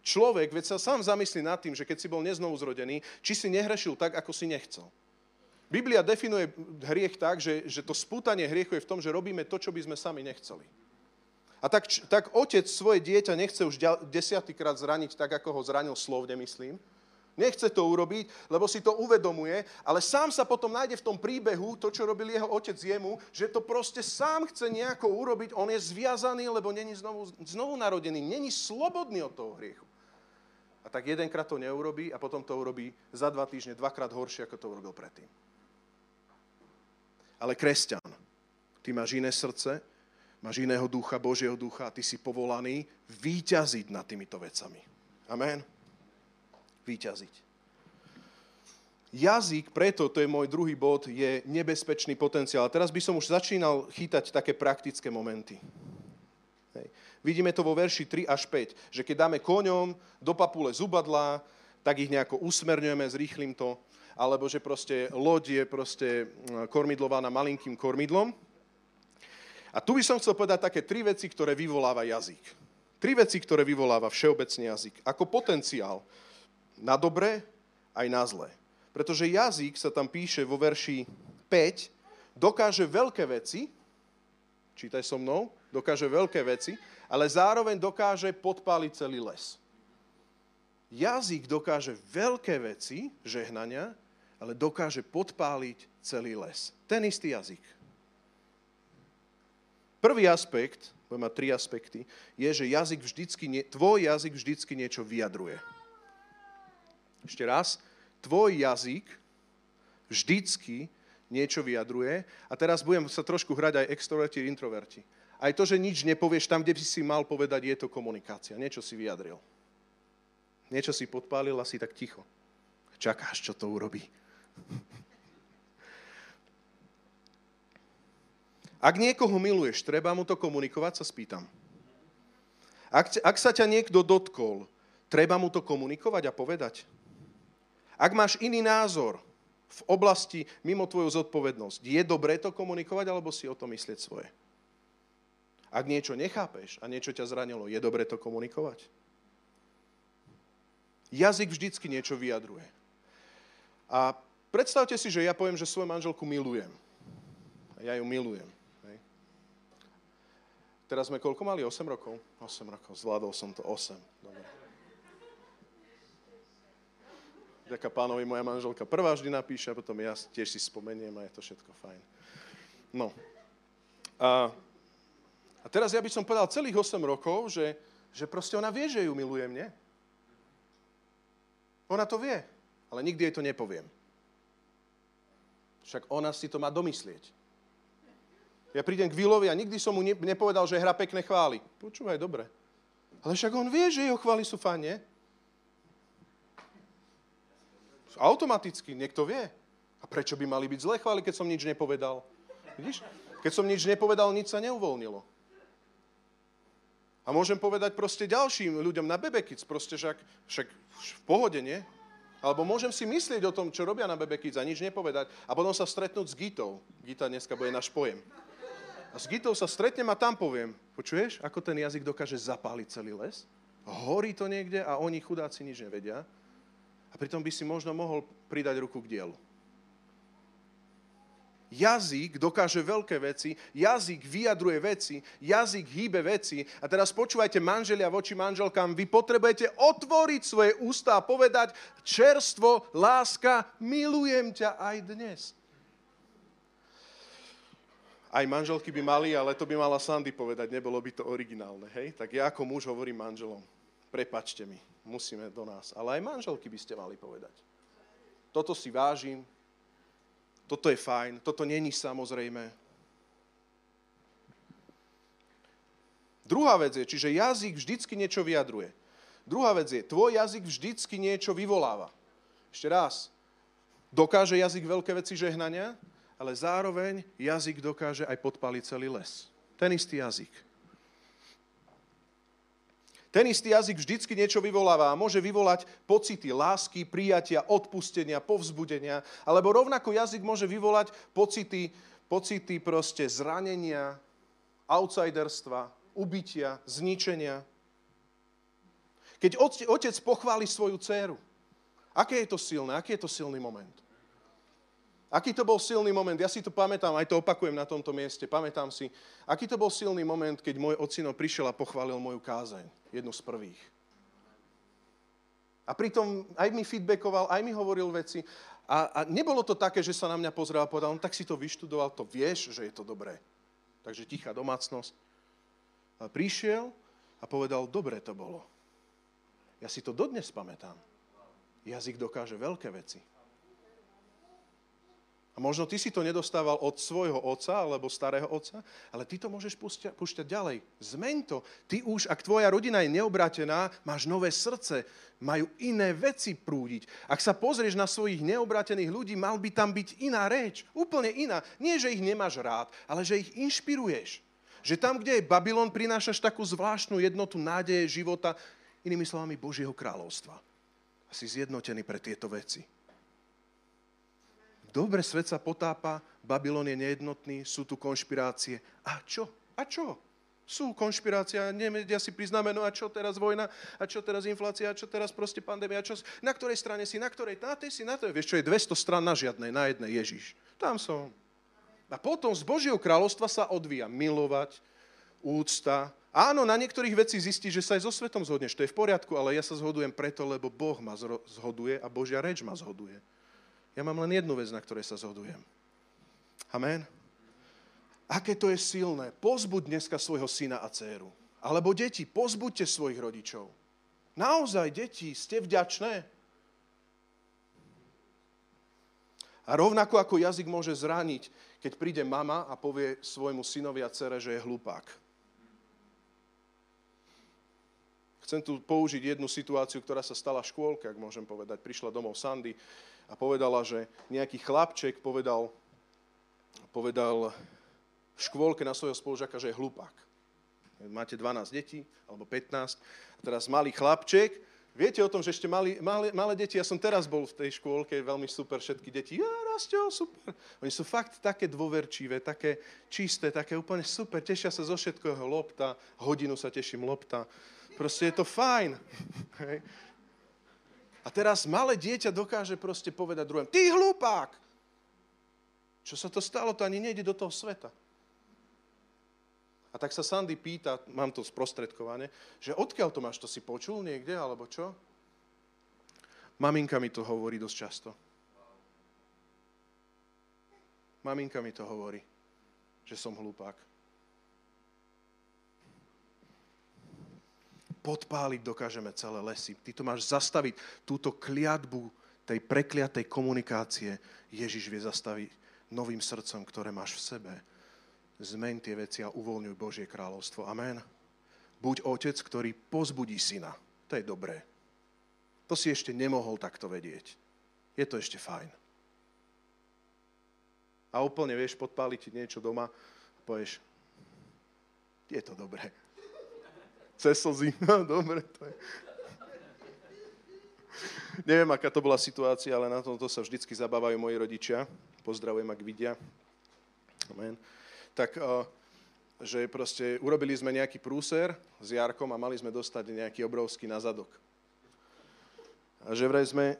človek, veď sa sám zamyslí nad tým, že keď si bol neznovu zrodený, či si nehrešil tak, ako si nechcel. Biblia definuje hriech tak, že, že to spútanie hriechu je v tom, že robíme to, čo by sme sami nechceli. A tak, tak otec svoje dieťa nechce už desiatýkrát zraniť tak, ako ho zranil slovne, myslím. Nechce to urobiť, lebo si to uvedomuje, ale sám sa potom nájde v tom príbehu, to, čo robil jeho otec jemu, že to proste sám chce nejako urobiť, on je zviazaný, lebo není znovu, znovu narodený, není slobodný od toho hriechu. A tak jedenkrát to neurobí a potom to urobí za dva týždne dvakrát horšie, ako to urobil predtým. Ale kresťan, ty máš iné srdce, máš iného ducha, Božieho ducha a ty si povolaný výťaziť nad týmito vecami. Amen. Výťaziť. Jazyk, preto, to je môj druhý bod, je nebezpečný potenciál. A teraz by som už začínal chytať také praktické momenty. Hej. Vidíme to vo verši 3 až 5, že keď dáme koňom do papule zubadlá, tak ich nejako usmerňujeme, zrýchlim to, alebo že proste loď je proste mm, kormidlovaná malinkým kormidlom. A tu by som chcel povedať také tri veci, ktoré vyvoláva jazyk. Tri veci, ktoré vyvoláva všeobecný jazyk. Ako potenciál na dobré aj na zlé. Pretože jazyk sa tam píše vo verši 5, dokáže veľké veci, čítaj so mnou, dokáže veľké veci, ale zároveň dokáže podpáliť celý les. Jazyk dokáže veľké veci, žehnania, ale dokáže podpáliť celý les. Ten istý jazyk. Prvý aspekt, bude mať tri aspekty, je, že jazyk vždycky, tvoj jazyk vždycky niečo vyjadruje. Ešte raz, tvoj jazyk vždycky niečo vyjadruje. A teraz budem sa trošku hrať aj extroverti, introverti. Aj to, že nič nepovieš tam, kde by si mal povedať, je to komunikácia. Niečo si vyjadril. Niečo si podpálil a si tak ticho. Čakáš, čo to urobí. Ak niekoho miluješ, treba mu to komunikovať, sa spýtam. Ak, ak sa ťa niekto dotkol, treba mu to komunikovať a povedať. Ak máš iný názor v oblasti mimo tvoju zodpovednosť, je dobré to komunikovať, alebo si o to myslieť svoje? Ak niečo nechápeš a niečo ťa zranilo, je dobre to komunikovať? Jazyk vždycky niečo vyjadruje. A predstavte si, že ja poviem, že svoju manželku milujem. Ja ju milujem. Teraz sme koľko mali? 8 rokov? 8 rokov. Zvládol som to 8. Dobre. Ďaká pánovi moja manželka prvá vždy napíše a potom ja tiež si spomeniem a je to všetko fajn. No. A a teraz ja by som povedal celých 8 rokov, že, že proste ona vie, že ju milujem, nie? Ona to vie, ale nikdy jej to nepoviem. Však ona si to má domyslieť. Ja prídem k Vilovi a nikdy som mu nepovedal, že hra pekné chvály. Počúvaj, dobre. Ale však on vie, že jeho chvály sú fajn, nie? Automaticky, niekto vie. A prečo by mali byť zlé chvály, keď som nič nepovedal? Vidíš? Keď som nič nepovedal, nič sa neuvoľnilo. A môžem povedať proste ďalším ľuďom na Bebekic, proste však, však v pohode, nie? Alebo môžem si myslieť o tom, čo robia na Bebekic a nič nepovedať a potom sa stretnúť s Gitou. Gita dneska bude náš pojem. A s Gitou sa stretnem a tam poviem, počuješ, ako ten jazyk dokáže zapáliť celý les? Horí to niekde a oni chudáci nič nevedia. A pritom by si možno mohol pridať ruku k dielu. Jazyk dokáže veľké veci, jazyk vyjadruje veci, jazyk hýbe veci. A teraz počúvajte, manželia voči manželkám, vy potrebujete otvoriť svoje ústa a povedať čerstvo, láska, milujem ťa aj dnes. Aj manželky by mali, ale to by mala Sandy povedať, nebolo by to originálne, hej? Tak ja ako muž hovorím manželom, prepačte mi, musíme do nás. Ale aj manželky by ste mali povedať. Toto si vážim, toto je fajn, toto není samozrejme. Druhá vec je, čiže jazyk vždycky niečo vyjadruje. Druhá vec je, tvoj jazyk vždycky niečo vyvoláva. Ešte raz, dokáže jazyk veľké veci žehnania, ale zároveň jazyk dokáže aj podpaliť celý les. Ten istý jazyk. Ten istý jazyk vždycky niečo vyvoláva a môže vyvolať pocity lásky, prijatia, odpustenia, povzbudenia, alebo rovnako jazyk môže vyvolať pocity, pocity proste zranenia, outsiderstva, ubytia, zničenia. Keď otec pochváli svoju dceru. Aké je to silné? Aký je to silný moment? Aký to bol silný moment? Ja si to pamätám, aj to opakujem na tomto mieste. Pamätám si, aký to bol silný moment, keď môj ocino prišiel a pochválil moju kázeň. Jednu z prvých. A pritom aj mi feedbackoval, aj mi hovoril veci. A, a nebolo to také, že sa na mňa pozrel a povedal, no tak si to vyštudoval, to vieš, že je to dobré. Takže tichá domácnosť. A prišiel a povedal, dobre to bolo. Ja si to dodnes pamätám. Jazyk dokáže veľké veci. A možno ty si to nedostával od svojho otca alebo starého otca, ale ty to môžeš púšťať, púšťať ďalej. Zmeň to. Ty už, ak tvoja rodina je neobratená, máš nové srdce, majú iné veci prúdiť. Ak sa pozrieš na svojich neobratených ľudí, mal by tam byť iná reč. Úplne iná. Nie, že ich nemáš rád, ale že ich inšpiruješ. Že tam, kde je Babylon, prinášaš takú zvláštnu jednotu nádeje života, inými slovami Božieho kráľovstva. A si zjednotený pre tieto veci. Dobre, svet sa potápa, Babylon je nejednotný, sú tu konšpirácie. A čo? A čo? Sú konšpirácia, nevedia si priznáme, a čo teraz vojna, a čo teraz inflácia, a čo teraz proste pandémia, čo, na ktorej strane si, na ktorej, na tej si, na tej, vieš čo, je 200 stran na žiadnej, na jednej Ježiš. Tam som. A potom z Božieho kráľovstva sa odvíja milovať, úcta. Áno, na niektorých veci zistí, že sa aj so svetom zhodneš, to je v poriadku, ale ja sa zhodujem preto, lebo Boh ma zhoduje a Božia reč ma zhoduje. Ja mám len jednu vec, na ktorej sa zhodujem. Amen. Aké to je silné. Pozbuď dneska svojho syna a dceru. Alebo deti, pozbuďte svojich rodičov. Naozaj, deti, ste vďačné? A rovnako ako jazyk môže zraniť, keď príde mama a povie svojmu synovi a dcere, že je hlupák. Chcem tu použiť jednu situáciu, ktorá sa stala v škôlke, ak môžem povedať. Prišla domov Sandy a povedala, že nejaký chlapček povedal, povedal v škôlke na svojho spolužaka, že je hlupák. Máte 12 detí, alebo 15. A teraz malý chlapček, viete o tom, že ešte mali, malé, malé deti, ja som teraz bol v tej škôlke, veľmi super, všetky deti, ja, Rastio, super. Oni sú fakt také dôverčivé, také čisté, také úplne super, tešia sa zo všetkého, lopta, hodinu sa teším, lopta. Proste je to fajn. *laughs* A teraz malé dieťa dokáže proste povedať druhým, ty hlupák! Čo sa to stalo? To ani nejde do toho sveta. A tak sa Sandy pýta, mám to sprostredkovane, že odkiaľ to máš, to si počul niekde, alebo čo? Maminka mi to hovorí dosť často. Maminka mi to hovorí, že som hlupák. Podpáliť dokážeme celé lesy. Ty to máš zastaviť, túto kliatbu tej prekliatej komunikácie Ježiš vie zastaviť novým srdcom, ktoré máš v sebe. Zmeň tie veci a uvoľňuj Božie kráľovstvo. Amen. Buď otec, ktorý pozbudí syna. To je dobré. To si ešte nemohol takto vedieť. Je to ešte fajn. A úplne vieš podpáliť niečo doma povieš, je to dobré cez slzy. No, *laughs* dobre, to je. Neviem, aká to bola situácia, ale na tomto sa vždycky zabávajú moji rodičia. Pozdravujem, ak vidia. Amen. Tak, eh, že proste urobili sme nejaký prúser s Jarkom a mali sme dostať nejaký obrovský nazadok. A že vraj sme,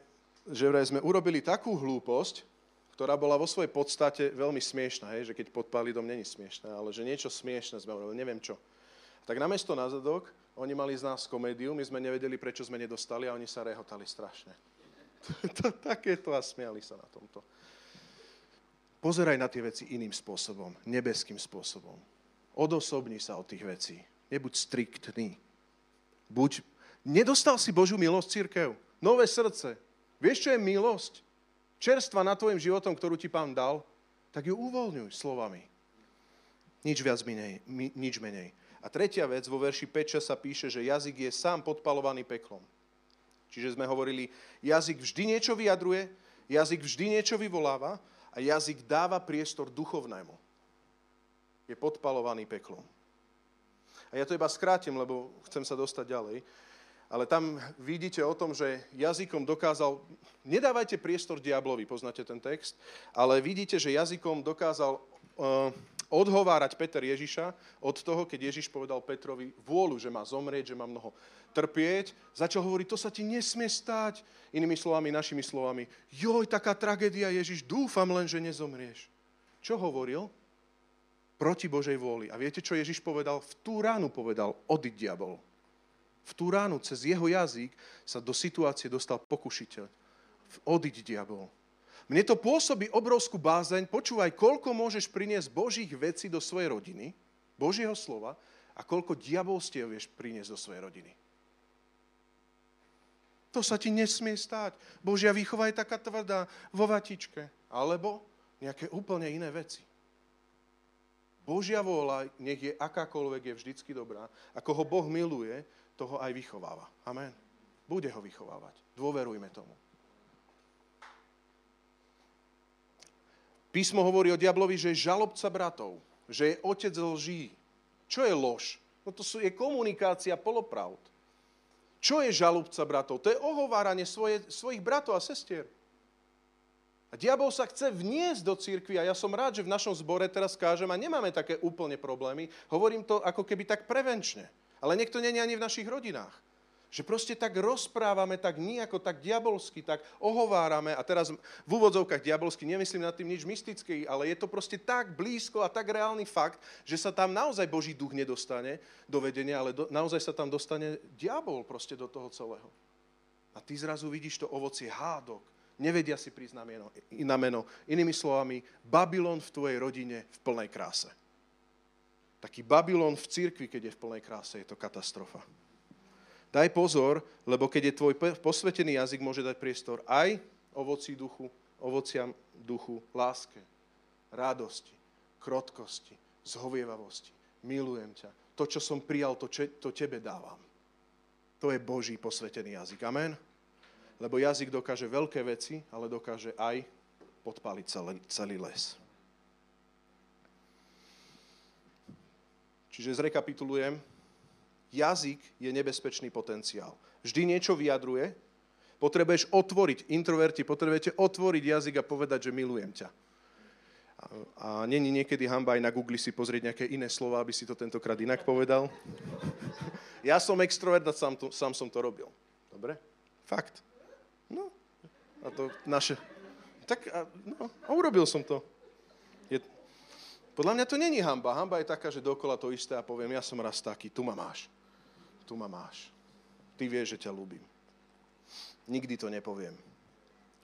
že vraj sme urobili takú hlúposť, ktorá bola vo svojej podstate veľmi smiešná, hej, že keď podpáli dom, není smiešná, ale že niečo smiešné sme urobili, neviem čo. Tak namiesto na zadok, oni mali z nás komédiu, my sme nevedeli, prečo sme nedostali a oni sa rehotali strašne. *laughs* Takéto a smiali sa na tomto. Pozeraj na tie veci iným spôsobom, nebeským spôsobom. Odosobni sa od tých vecí. Nebuď striktný. Buď... Nedostal si Božiu milosť, církev? Nové srdce. Vieš, čo je milosť? Čerstva nad tvojim životom, ktorú ti pán dal, tak ju uvoľňuj slovami. Nič viac menej. Nič menej. A tretia vec, vo verši 5 sa píše, že jazyk je sám podpalovaný peklom. Čiže sme hovorili, jazyk vždy niečo vyjadruje, jazyk vždy niečo vyvoláva a jazyk dáva priestor duchovnému. Je podpalovaný peklom. A ja to iba skrátim, lebo chcem sa dostať ďalej. Ale tam vidíte o tom, že jazykom dokázal, nedávajte priestor diablovi, poznáte ten text, ale vidíte, že jazykom dokázal uh, odhovárať Peter Ježiša od toho, keď Ježiš povedal Petrovi vôľu, že má zomrieť, že má mnoho trpieť, začal hovoriť, to sa ti nesmie stať. Inými slovami, našimi slovami, joj, taká tragédia, Ježiš, dúfam len, že nezomrieš. Čo hovoril? Proti Božej vôli. A viete, čo Ježiš povedal? V tú ránu povedal, odiť diabol. V tú ránu cez jeho jazyk sa do situácie dostal pokušiteľ. Odiť diabol. Mne to pôsobí obrovskú bázeň. Počúvaj, koľko môžeš priniesť Božích vecí do svojej rodiny, Božieho slova, a koľko diabolstiev vieš priniesť do svojej rodiny. To sa ti nesmie stať. Božia výchova je taká tvrdá vo vatičke. Alebo nejaké úplne iné veci. Božia vôľa, nech je akákoľvek, je vždycky dobrá. Ako ho Boh miluje, toho aj vychováva. Amen. Bude ho vychovávať. Dôverujme tomu. Písmo hovorí o diablovi, že je žalobca bratov, že je otec lží. Čo je lož? No to je komunikácia polopravd. Čo je žalobca bratov? To je ohováranie svoje, svojich bratov a sestier. A diabol sa chce vniesť do církvy a ja som rád, že v našom zbore teraz kážem a nemáme také úplne problémy. Hovorím to ako keby tak prevenčne. Ale niekto není ani v našich rodinách. Že proste tak rozprávame, tak nejako, tak diabolsky, tak ohovárame. A teraz v úvodzovkách diabolsky nemyslím nad tým nič mystické, ale je to proste tak blízko a tak reálny fakt, že sa tam naozaj Boží duch nedostane do vedenia, ale do, naozaj sa tam dostane diabol proste do toho celého. A ty zrazu vidíš to ovocie hádok, nevedia si prísť na meno, na meno. Inými slovami, Babylon v tvojej rodine v plnej kráse. Taký Babylon v cirkvi, keď je v plnej kráse, je to katastrofa. Daj pozor, lebo keď je tvoj posvetený jazyk, môže dať priestor aj ovoci duchu, ovociam duchu, láske, radosti, krotkosti, zhovievavosti. Milujem ťa. To, čo som prijal, to, čo, to tebe dávam. To je Boží posvetený jazyk. Amen? Lebo jazyk dokáže veľké veci, ale dokáže aj podpaliť celý, celý les. Čiže zrekapitulujem, jazyk je nebezpečný potenciál. Vždy niečo vyjadruje, potrebuješ otvoriť, introverti, potrebujete otvoriť jazyk a povedať, že milujem ťa. A, a není niekedy hamba aj na Google si pozrieť nejaké iné slova, aby si to tentokrát inak povedal? *laughs* ja som extrovert a sám, to, sám som to robil. Dobre? Fakt. No. A to naše... Tak, a, no, a urobil som to. Je, podľa mňa to není hamba. Hamba je taká, že dokola to isté a poviem, ja som raz taký, tu ma máš tu ma máš. Ty vieš, že ťa ľúbim. Nikdy to nepoviem.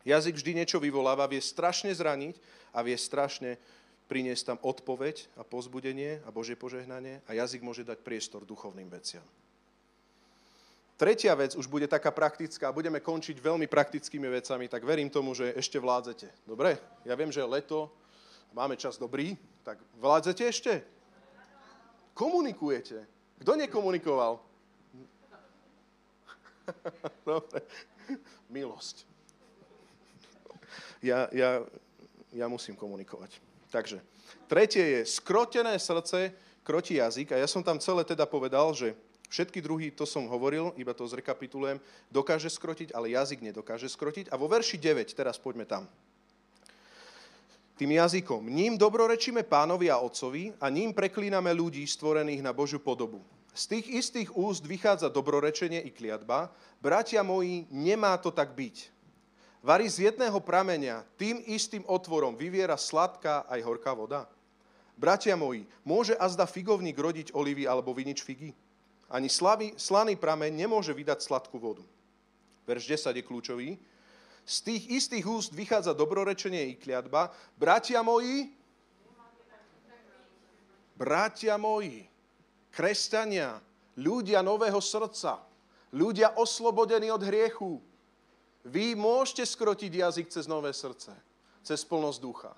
Jazyk vždy niečo vyvoláva, vie strašne zraniť a vie strašne priniesť tam odpoveď a pozbudenie a Božie požehnanie a jazyk môže dať priestor duchovným veciam. Tretia vec už bude taká praktická, budeme končiť veľmi praktickými vecami, tak verím tomu, že ešte vládzete. Dobre? Ja viem, že leto, máme čas dobrý, tak vládzete ešte? Komunikujete. Kto nekomunikoval? *laughs* Dobre. Milosť. Ja, ja, ja musím komunikovať. Takže, tretie je skrotené srdce, kroti jazyk. A ja som tam celé teda povedal, že všetky druhy, to som hovoril, iba to zrekapitulujem, dokáže skrotiť, ale jazyk nedokáže skrotiť. A vo verši 9, teraz poďme tam. Tým jazykom. Ním dobrorečíme pánovi a otcovi a ním preklíname ľudí stvorených na Božiu podobu. Z tých istých úst vychádza dobrorečenie i kliatba. Bratia moji, nemá to tak byť. Vary z jedného prameňa tým istým otvorom vyviera sladká aj horká voda. Bratia moji, môže azda figovník rodiť olivy alebo vinič figy? Ani slavý, slaný prameň nemôže vydať sladkú vodu. Verš 10 je kľúčový. Z tých istých úst vychádza dobrorečenie i kliatba. Bratia moji, bratia moji, kresťania, ľudia nového srdca, ľudia oslobodení od hriechu. Vy môžete skrotiť jazyk cez nové srdce, cez plnosť ducha.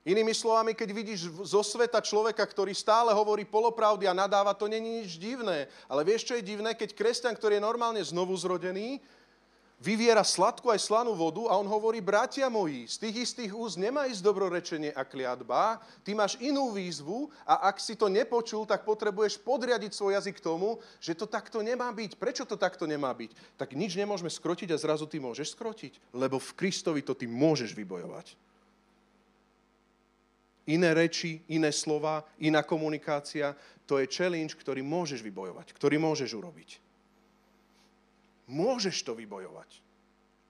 Inými slovami, keď vidíš zo sveta človeka, ktorý stále hovorí polopravdy a nadáva, to není nič divné. Ale vieš, čo je divné? Keď kresťan, ktorý je normálne znovu zrodený, vyviera sladkú aj slanú vodu a on hovorí, bratia moji, z tých istých úst nemá ísť dobrorečenie a kliatba, ty máš inú výzvu a ak si to nepočul, tak potrebuješ podriadiť svoj jazyk tomu, že to takto nemá byť. Prečo to takto nemá byť? Tak nič nemôžeme skrotiť a zrazu ty môžeš skrotiť, lebo v Kristovi to ty môžeš vybojovať. iné reči, iné slova, iná komunikácia. To je challenge, ktorý môžeš vybojovať, ktorý môžeš urobiť. Môžeš to vybojovať.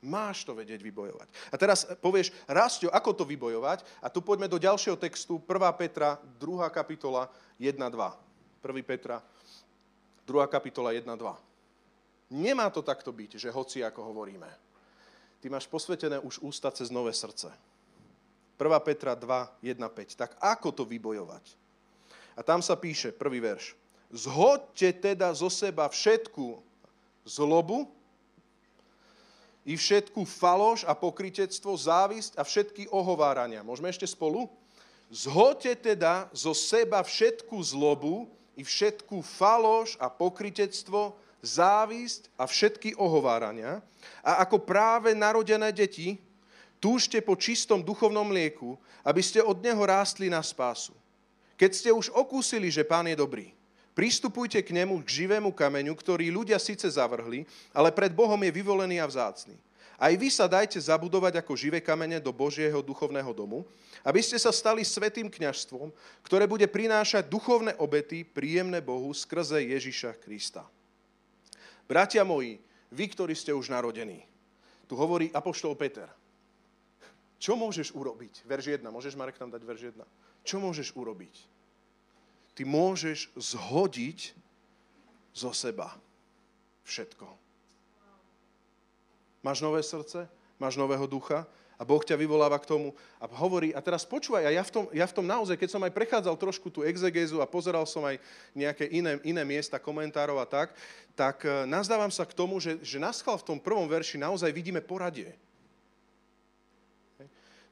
Máš to vedieť vybojovať. A teraz povieš, Rastio, ako to vybojovať? A tu poďme do ďalšieho textu, 1. Petra, 2. kapitola, 1.2. 1. Petra, 2. kapitola, 1.2. Nemá to takto byť, že hoci ako hovoríme. Ty máš posvetené už ústa cez nové srdce. 1. Petra 2, 1, 5. Tak ako to vybojovať? A tam sa píše, prvý verš. Zhoďte teda zo seba všetku zlobu, i všetku faloš a pokritectvo, závisť a všetky ohovárania. Môžeme ešte spolu? Zhoďte teda zo seba všetku zlobu i všetku faloš a pokritectvo, závisť a všetky ohovárania. A ako práve narodené deti, túžte po čistom duchovnom mlieku, aby ste od neho rástli na spásu. Keď ste už okúsili, že pán je dobrý, Pristupujte k nemu, k živému kameňu, ktorý ľudia síce zavrhli, ale pred Bohom je vyvolený a vzácný. Aj vy sa dajte zabudovať ako živé kamene do Božieho duchovného domu, aby ste sa stali svetým kňažstvom, ktoré bude prinášať duchovné obety príjemné Bohu skrze Ježiša Krista. Bratia moji, vy, ktorí ste už narodení, tu hovorí Apoštol Peter. Čo môžeš urobiť? Verž 1. Môžeš, Marek, tam dať verž 1. Čo môžeš urobiť? Ty môžeš zhodiť zo seba všetko. Máš nové srdce, máš nového ducha a Boh ťa vyvoláva k tomu a hovorí, a teraz počúvaj, a ja v tom, ja v tom naozaj, keď som aj prechádzal trošku tú exegézu a pozeral som aj nejaké iné, iné miesta, komentárov a tak, tak e, nazdávam sa k tomu, že, že naschal v tom prvom verši naozaj vidíme poradie.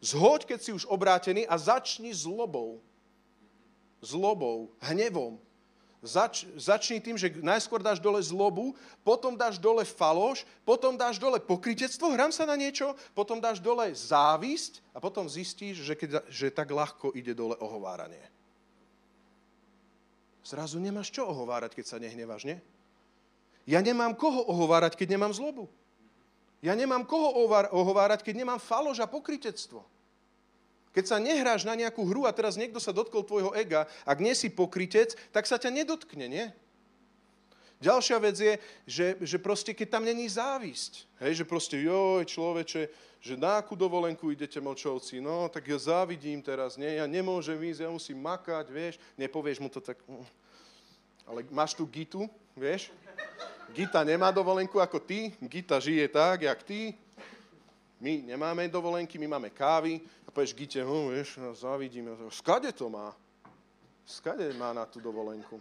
Zhoď, keď si už obrátený a začni zlobou zlobou, hnevom. Zač, začni tým, že najskôr dáš dole zlobu, potom dáš dole faloš, potom dáš dole pokritectvo, hrám sa na niečo, potom dáš dole závisť a potom zistíš, že, keď, že tak ľahko ide dole ohováranie. Zrazu nemáš čo ohovárať, keď sa nehneváš, nie? Ja nemám koho ohovárať, keď nemám zlobu. Ja nemám koho ohovárať, keď nemám faloš a pokritectvo. Keď sa nehráš na nejakú hru a teraz niekto sa dotkol tvojho ega, ak nie si pokrytec, tak sa ťa nedotkne, nie? Ďalšia vec je, že, že proste keď tam není závisť, hej, že proste joj človeče, že na akú dovolenku idete močovci, no tak ja závidím teraz, nie, ja nemôžem ísť, ja musím makať, vieš, nepovieš mu to tak, mm. ale máš tu Gitu, vieš, Gita nemá dovolenku ako ty, Gita žije tak, jak ty, my nemáme dovolenky, my máme kávy, a povieš Gite, no vieš, no, závidím. Skade to má? Skade má na tú dovolenku?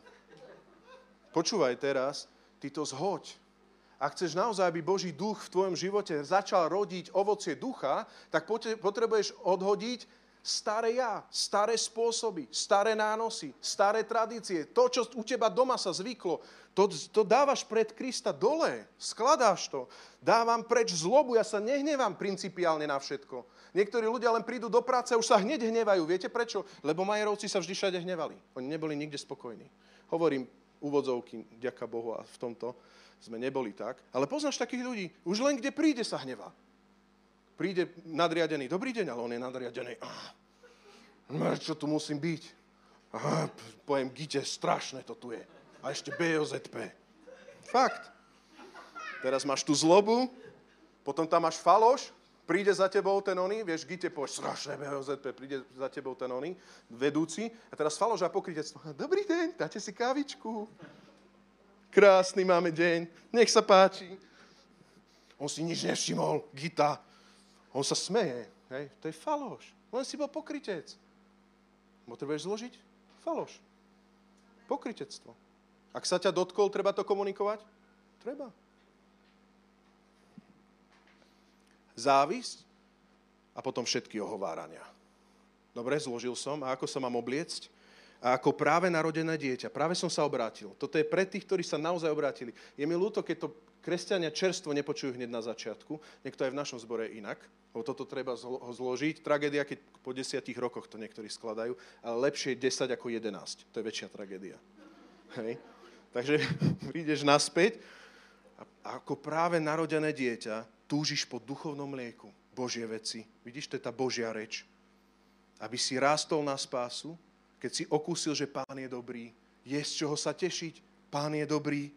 Počúvaj teraz, ty to zhoď. Ak chceš naozaj, aby Boží duch v tvojom živote začal rodiť ovocie ducha, tak potrebuješ odhodiť staré ja, staré spôsoby, staré nánosy, staré tradície. To, čo u teba doma sa zvyklo, to, to dávaš pred Krista dole, skladáš to. Dávam preč zlobu, ja sa nehnevám principiálne na všetko. Niektorí ľudia len prídu do práce a už sa hneď hnevajú. Viete prečo? Lebo Majerovci sa vždy všade hnevali. Oni neboli nikde spokojní. Hovorím úvodzovky, ďaká Bohu a v tomto sme neboli tak. Ale poznáš takých ľudí, už len kde príde sa hnevá. Príde nadriadený, dobrý deň, ale on je nadriadený. Čo tu musím byť? Poviem, Gite, strašné to tu je. A ešte BOZP. Fakt. Teraz máš tú zlobu, potom tam máš faloš, príde za tebou ten oný, vieš, Gite povieš, strašné BOZP, príde za tebou ten oný, vedúci, a teraz falož a pokrytectvo. Dobrý deň, dáte si kávičku. Krásny máme deň, nech sa páči. On si nič nevšimol, Gita. On sa smeje, hej, to je faloš. Len si bol pokrytec. Potrebuješ zložiť? Faloš. Pokrytectvo. Ak sa ťa dotkol, treba to komunikovať? Treba. závisť a potom všetky ohovárania. Dobre, zložil som. A ako sa mám obliecť? A ako práve narodené dieťa. Práve som sa obrátil. Toto je pre tých, ktorí sa naozaj obrátili. Je mi ľúto, keď to kresťania čerstvo nepočujú hneď na začiatku. Niekto aj v našom zbore je inak. O toto treba ho zložiť. Tragédia, keď po desiatich rokoch to niektorí skladajú. Ale lepšie je 10 ako 11. To je väčšia tragédia. Hej. Takže *laughs* prídeš naspäť a ako práve narodené dieťa túžiš po duchovnom mlieku. Božie veci. Vidíš, to je tá Božia reč. aby si rástol na spásu, keď si okúsil, že Pán je dobrý, je z čoho sa tešiť, Pán je dobrý.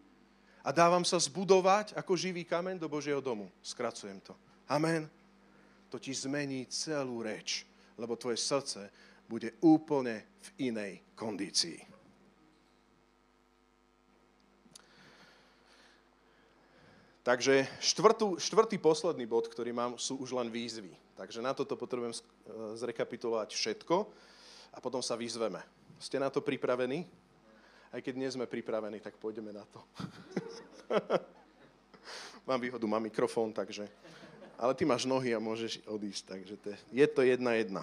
A dávam sa zbudovať ako živý kameň do Božieho domu. Skracujem to. Amen. To ti zmení celú reč, lebo tvoje srdce bude úplne v inej kondícii. Takže štvrtú, štvrtý posledný bod, ktorý mám, sú už len výzvy. Takže na toto potrebujem e, zrekapitulovať všetko a potom sa vyzveme. Ste na to pripravení? Aj keď nie sme pripravení, tak pôjdeme na to. *laughs* mám výhodu, mám mikrofón, takže... Ale ty máš nohy a môžeš odísť, takže to je, je to jedna jedna.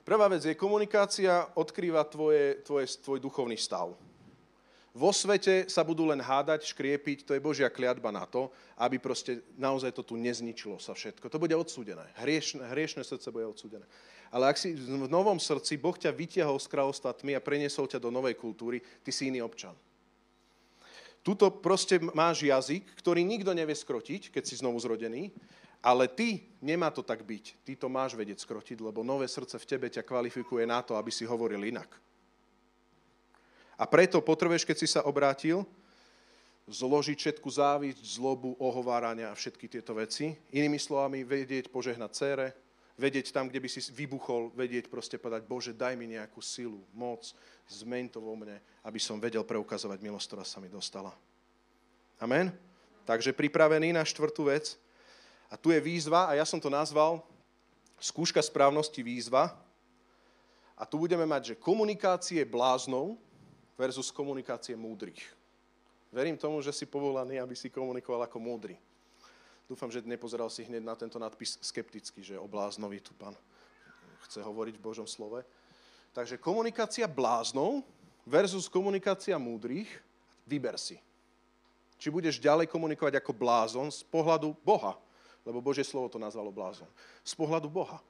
Prvá vec je, komunikácia odkrýva tvoje, tvoje, tvoj duchovný stav. Vo svete sa budú len hádať, škriepiť, to je Božia kliatba na to, aby proste naozaj to tu nezničilo sa všetko. To bude odsúdené. Hriešne, hriešne srdce bude odsúdené. Ale ak si v novom srdci, Boh ťa vytiahol z kráľovstva tmy a preniesol ťa do novej kultúry, ty si iný občan. Tuto proste máš jazyk, ktorý nikto nevie skrotiť, keď si znovu zrodený, ale ty, nemá to tak byť. Ty to máš vedieť skrotiť, lebo nové srdce v tebe ťa kvalifikuje na to, aby si hovoril inak. A preto potrebuješ, keď si sa obrátil, zložiť všetku závisť, zlobu, ohovárania a všetky tieto veci. Inými slovami, vedieť požehnať cére, vedieť tam, kde by si vybuchol, vedieť proste povedať, Bože, daj mi nejakú silu, moc, zmeň to vo mne, aby som vedel preukazovať milosť, ktorá sa mi dostala. Amen? Takže pripravený na štvrtú vec. A tu je výzva, a ja som to nazval skúška správnosti výzva. A tu budeme mať, že komunikácie bláznou, versus komunikácie múdrych. Verím tomu, že si povolaný, aby si komunikoval ako múdry. Dúfam, že nepozeral si hneď na tento nadpis skepticky, že o tu pán chce hovoriť v Božom slove. Takže komunikácia bláznou versus komunikácia múdrych, vyber si. Či budeš ďalej komunikovať ako blázon z pohľadu Boha, lebo Božie slovo to nazvalo blázon. Z pohľadu Boha.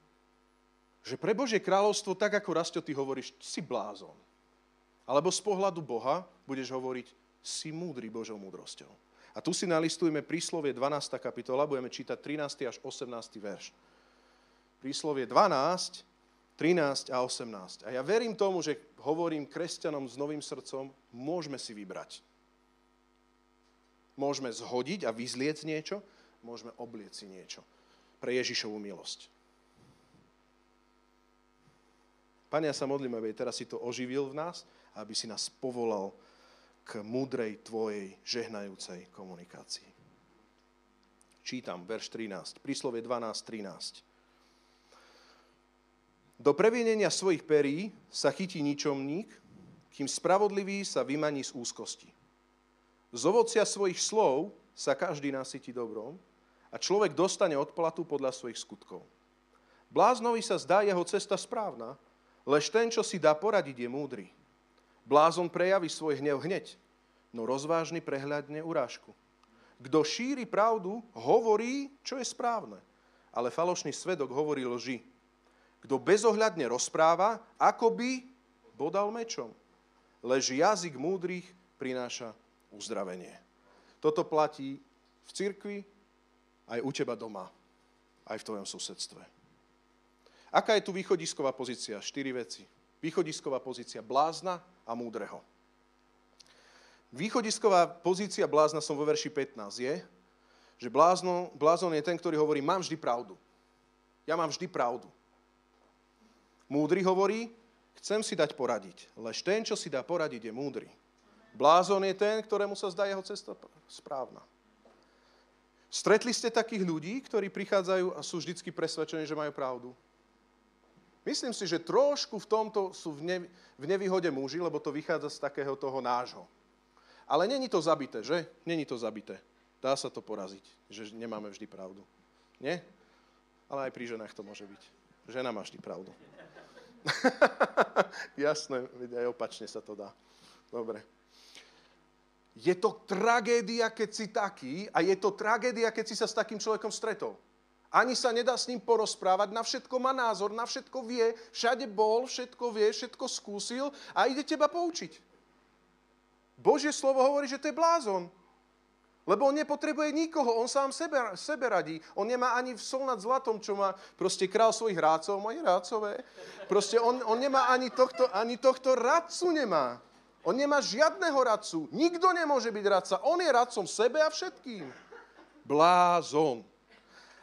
Že pre Božie kráľovstvo, tak ako Rasto ty hovoríš, si blázon. Alebo z pohľadu Boha budeš hovoriť, si múdry Božou múdrosťou. A tu si nalistujeme príslovie 12. kapitola, budeme čítať 13. až 18. verš. Príslovie 12, 13 a 18. A ja verím tomu, že hovorím kresťanom s novým srdcom, môžeme si vybrať. Môžeme zhodiť a vyzliec niečo, môžeme obliec si niečo pre Ježišovú milosť. Pane, ja sa modlím, aby teraz si to oživil v nás aby si nás povolal k múdrej tvojej žehnajúcej komunikácii. Čítam verš 13, príslovie 12, 13. Do previnenia svojich perí sa chytí ničomník, kým spravodlivý sa vymaní z úzkosti. Z ovocia svojich slov sa každý nasytí dobrom a človek dostane odplatu podľa svojich skutkov. Bláznovi sa zdá jeho cesta správna, lež ten, čo si dá poradiť, je múdry. Blázon prejaví svoj hnev hneď, no rozvážny prehľadne urážku. Kto šíri pravdu, hovorí, čo je správne, ale falošný svedok hovorí lži. Kto bezohľadne rozpráva, ako by bodal mečom. Lež jazyk múdrych prináša uzdravenie. Toto platí v cirkvi, aj u teba doma, aj v tvojom susedstve. Aká je tu východisková pozícia? Štyri veci. Východisková pozícia blázna, a múdreho. Východisková pozícia blázna som vo verši 15 je, že blázno, blázon je ten, ktorý hovorí, mám vždy pravdu. Ja mám vždy pravdu. Múdry hovorí, chcem si dať poradiť, lež ten, čo si dá poradiť, je múdry. Blázon je ten, ktorému sa zdá jeho cesta správna. Stretli ste takých ľudí, ktorí prichádzajú a sú vždy presvedčení, že majú pravdu? Myslím si, že trošku v tomto sú v, ne, v nevýhode muži, lebo to vychádza z takého toho nášho. Ale není to zabité, že? Není to zabité. Dá sa to poraziť, že nemáme vždy pravdu. Nie? Ale aj pri ženách to môže byť. Žena má vždy pravdu. *laughs* Jasné, aj opačne sa to dá. Dobre. Je to tragédia, keď si taký a je to tragédia, keď si sa s takým človekom stretol. Ani sa nedá s ním porozprávať, na všetko má názor, na všetko vie, všade bol, všetko vie, všetko skúsil a ide teba poučiť. Božie slovo hovorí, že to je blázon. Lebo on nepotrebuje nikoho, on sám sebe, sebe radí. On nemá ani v sol nad zlatom, čo má proste král svojich rácov, moje rácové. Proste on, on nemá ani tohto, ani tohto radcu nemá. On nemá žiadneho radcu. Nikto nemôže byť radca. On je radcom sebe a všetkým. Blázon.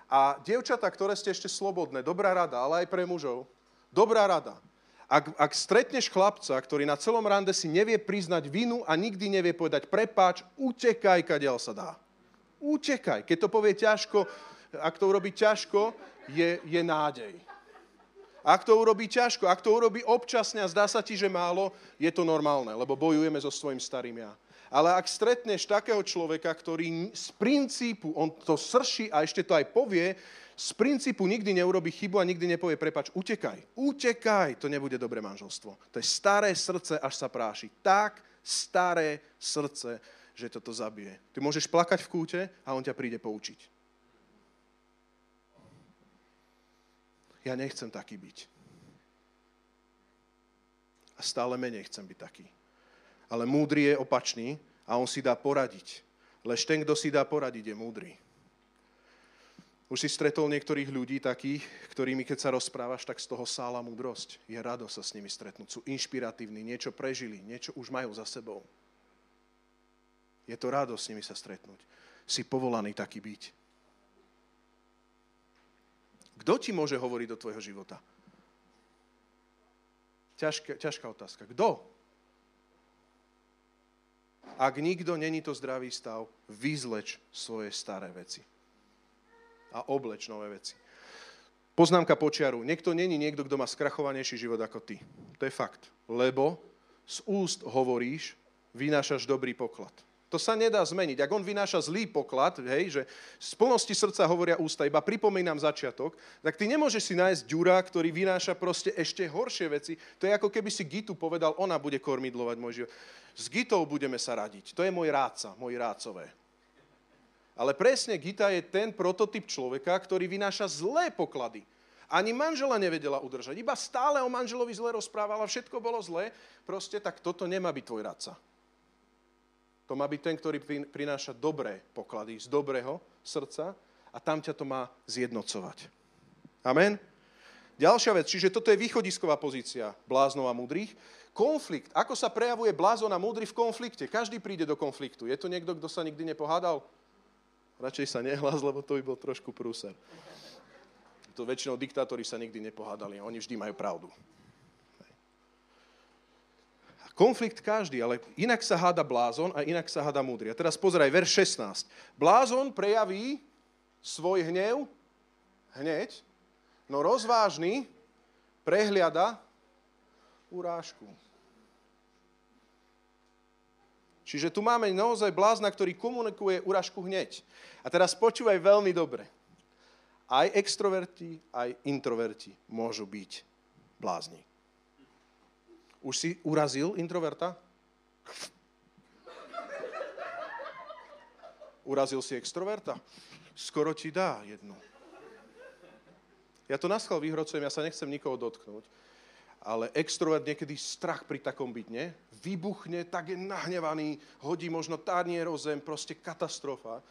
A dievčatá, ktoré ste ešte slobodné, dobrá rada, ale aj pre mužov, dobrá rada. Ak, ak stretneš chlapca, ktorý na celom rande si nevie priznať vinu a nikdy nevie povedať prepáč, utekaj, kadiaľ sa dá. Utekaj. Keď to povie ťažko, ak to urobí ťažko, je, je nádej. Ak to urobí ťažko, ak to urobí občasne a zdá sa ti, že málo, je to normálne, lebo bojujeme so svojím starým ja. Ale ak stretneš takého človeka, ktorý z princípu, on to srší a ešte to aj povie, z princípu nikdy neurobi chybu a nikdy nepovie, prepač, utekaj, utekaj, to nebude dobré manželstvo. To je staré srdce, až sa práši. Tak staré srdce, že toto zabije. Ty môžeš plakať v kúte a on ťa príde poučiť. Ja nechcem taký byť. A stále menej chcem byť taký. Ale múdry je opačný a on si dá poradiť. Lež ten, kto si dá poradiť, je múdry. Už si stretol niektorých ľudí takých, ktorými keď sa rozprávaš, tak z toho sála múdrosť. Je rado sa s nimi stretnúť. Sú inšpiratívni, niečo prežili, niečo už majú za sebou. Je to rado s nimi sa stretnúť. Si povolaný taký byť. Kto ti môže hovoriť do tvojho života? Ťažká, ťažká otázka. Kto? Ak nikto, není to zdravý stav, vyzleč svoje staré veci a obleč nové veci. Poznámka počiaru. Niekto není niekto, kto má skrachovanejší život ako ty. To je fakt. Lebo z úst hovoríš, vynášaš dobrý poklad. To sa nedá zmeniť. Ak on vynáša zlý poklad, hej, že z plnosti srdca hovoria ústa, iba pripomínam začiatok, tak ty nemôžeš si nájsť ďura, ktorý vynáša proste ešte horšie veci. To je ako keby si Gitu povedal, ona bude kormidlovať môj život. S Gitou budeme sa radiť. To je môj rádca, môj rádcové. Ale presne Gita je ten prototyp človeka, ktorý vynáša zlé poklady. Ani manžela nevedela udržať. Iba stále o manželovi zle rozprávala, všetko bolo zlé. Proste tak toto nemá byť tvoj radca. To má byť ten, ktorý prináša dobré poklady z dobrého srdca a tam ťa to má zjednocovať. Amen? Ďalšia vec, čiže toto je východisková pozícia bláznov a múdrych. Konflikt. Ako sa prejavuje blázon a múdry v konflikte? Každý príde do konfliktu. Je to niekto, kto sa nikdy nepohádal? Radšej sa nehlas, lebo to by bol trošku prúser. To väčšinou diktátori sa nikdy nepohádali oni vždy majú pravdu. Konflikt každý, ale inak sa háda blázon a inak sa háda múdry. A teraz pozeraj, verš 16. Blázon prejaví svoj hnev hneď, no rozvážny prehliada urážku. Čiže tu máme naozaj blázna, ktorý komunikuje uražku hneď. A teraz počúvaj veľmi dobre. Aj extroverti, aj introverti môžu byť blázni. Už si urazil introverta? Urazil si extroverta? Skoro ti dá jednu. Ja to naschal vyhrocujem, ja sa nechcem nikoho dotknúť ale extrovert niekedy strach pri takom byť, nie? Vybuchne, tak je nahnevaný, hodí možno tanier o zem, proste katastrofa.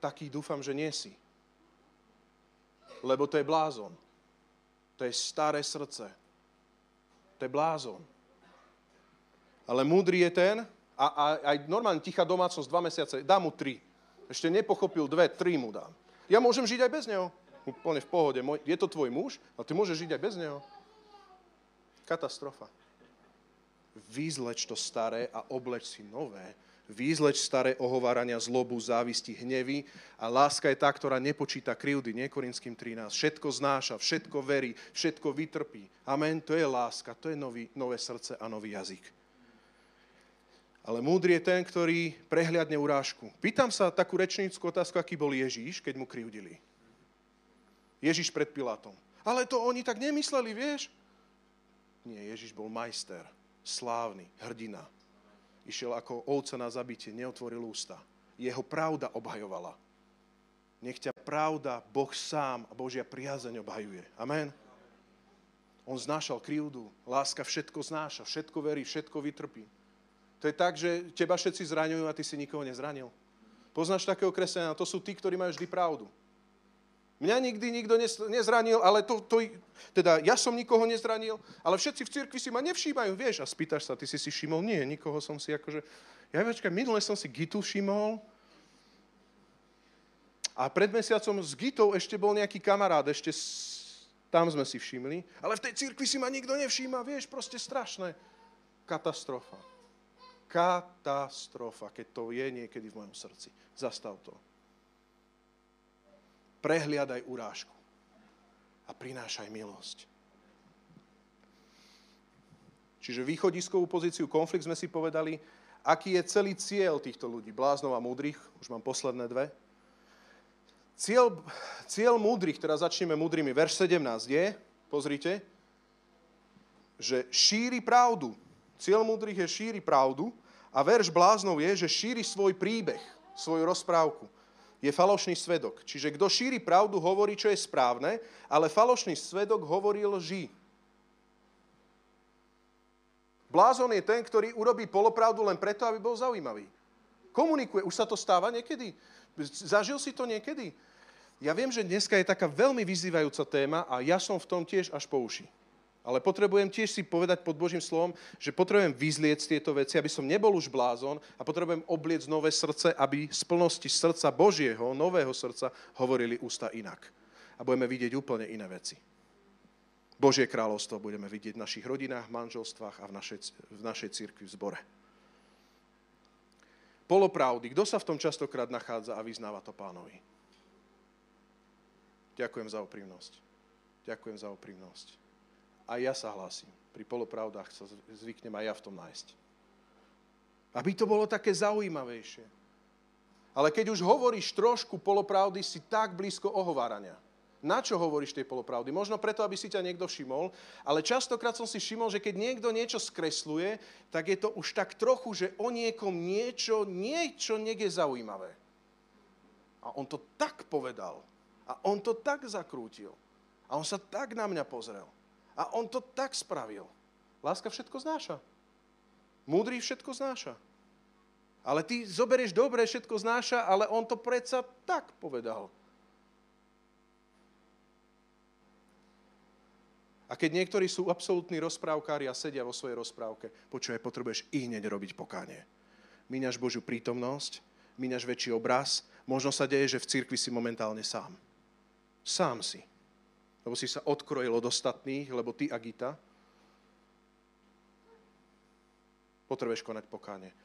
Taký dúfam, že nie si. Lebo to je blázon. To je staré srdce. To je blázon. Ale múdry je ten, a, a aj normálne tichá domácnosť dva mesiace, dá mu tri. Ešte nepochopil dve, tri mu dám. Ja môžem žiť aj bez neho. Úplne v pohode. Je to tvoj muž, ale ty môžeš žiť aj bez neho. Katastrofa. Výzleč to staré a obleč si nové. Výzleč staré ohovárania, zlobu, závisti, hnevy a láska je tá, ktorá nepočíta krivdy, nie Korinským 13. Všetko znáša, všetko verí, všetko vytrpí. Amen, to je láska, to je nový, nové srdce a nový jazyk. Ale múdry je ten, ktorý prehliadne urážku. Pýtam sa takú rečníckú otázku, aký bol Ježíš, keď mu krivdili. Ježíš pred Pilátom. Ale to oni tak nemysleli, vieš? Nie, Ježiš bol majster, slávny, hrdina. Išiel ako ovca na zabitie, neotvoril ústa. Jeho pravda obhajovala. Nech ťa pravda, Boh sám a Božia priazeň obhajuje. Amen. On znášal krivdu, láska všetko znáša, všetko verí, všetko vytrpí. To je tak, že teba všetci zraňujú a ty si nikoho nezranil. Poznáš takého kresťana? To sú tí, ktorí majú vždy pravdu. Mňa nikdy nikto nezranil, ale to, to, teda ja som nikoho nezranil, ale všetci v cirkvi si ma nevšímajú, vieš. A spýtaš sa, ty si si všimol? Nie, nikoho som si akože... Ja večka, minule som si Gitu všimol, a pred mesiacom s Gitou ešte bol nejaký kamarát, ešte tam sme si všimli. Ale v tej cirkvi si ma nikto nevšíma, vieš, proste strašné. Katastrofa. Katastrofa, keď to je niekedy v mojom srdci. Zastav to prehliadaj urážku a prinášaj milosť. Čiže východiskovú pozíciu konflikt sme si povedali, aký je celý cieľ týchto ľudí, bláznov a múdrych, už mám posledné dve. Cieľ, cieľ múdrych, teraz začneme múdrymi, verš 17 je, pozrite, že šíri pravdu. Cieľ múdrych je šíri pravdu a verš bláznov je, že šíri svoj príbeh, svoju rozprávku je falošný svedok. Čiže kto šíri pravdu, hovorí, čo je správne, ale falošný svedok hovorí lži. Blázon je ten, ktorý urobí polopravdu len preto, aby bol zaujímavý. Komunikuje. Už sa to stáva niekedy? Zažil si to niekedy? Ja viem, že dneska je taká veľmi vyzývajúca téma a ja som v tom tiež až po uši. Ale potrebujem tiež si povedať pod Božím slovom, že potrebujem vyzliec tieto veci, aby som nebol už blázon a potrebujem obliec nové srdce, aby z plnosti srdca Božieho, nového srdca, hovorili ústa inak. A budeme vidieť úplne iné veci. Božie kráľovstvo budeme vidieť v našich rodinách, manželstvách a v našej, v našej církvi v zbore. Polopravdy. Kto sa v tom častokrát nachádza a vyznáva to pánovi? Ďakujem za úprimnosť. Ďakujem za úprimnosť. A ja sa hlásim. Pri polopravdách sa zvyknem aj ja v tom nájsť. Aby to bolo také zaujímavejšie. Ale keď už hovoríš trošku polopravdy, si tak blízko ohovárania. Na čo hovoríš tej polopravdy? Možno preto, aby si ťa niekto všimol, ale častokrát som si všimol, že keď niekto niečo skresluje, tak je to už tak trochu, že o niekom niečo, niečo niekde zaujímavé. A on to tak povedal. A on to tak zakrútil. A on sa tak na mňa pozrel. A on to tak spravil. Láska všetko znáša. Múdry všetko znáša. Ale ty zoberieš dobre, všetko znáša, ale on to predsa tak povedal. A keď niektorí sú absolútni rozprávkári a sedia vo svojej rozprávke, počuje, potrebuješ i hneď robiť pokánie. Míňaš Božiu prítomnosť, míňaš väčší obraz, možno sa deje, že v cirkvi si momentálne sám. Sám si lebo si sa odkrojil od ostatných, lebo ty, Agita, potrebuješ konať pokáne.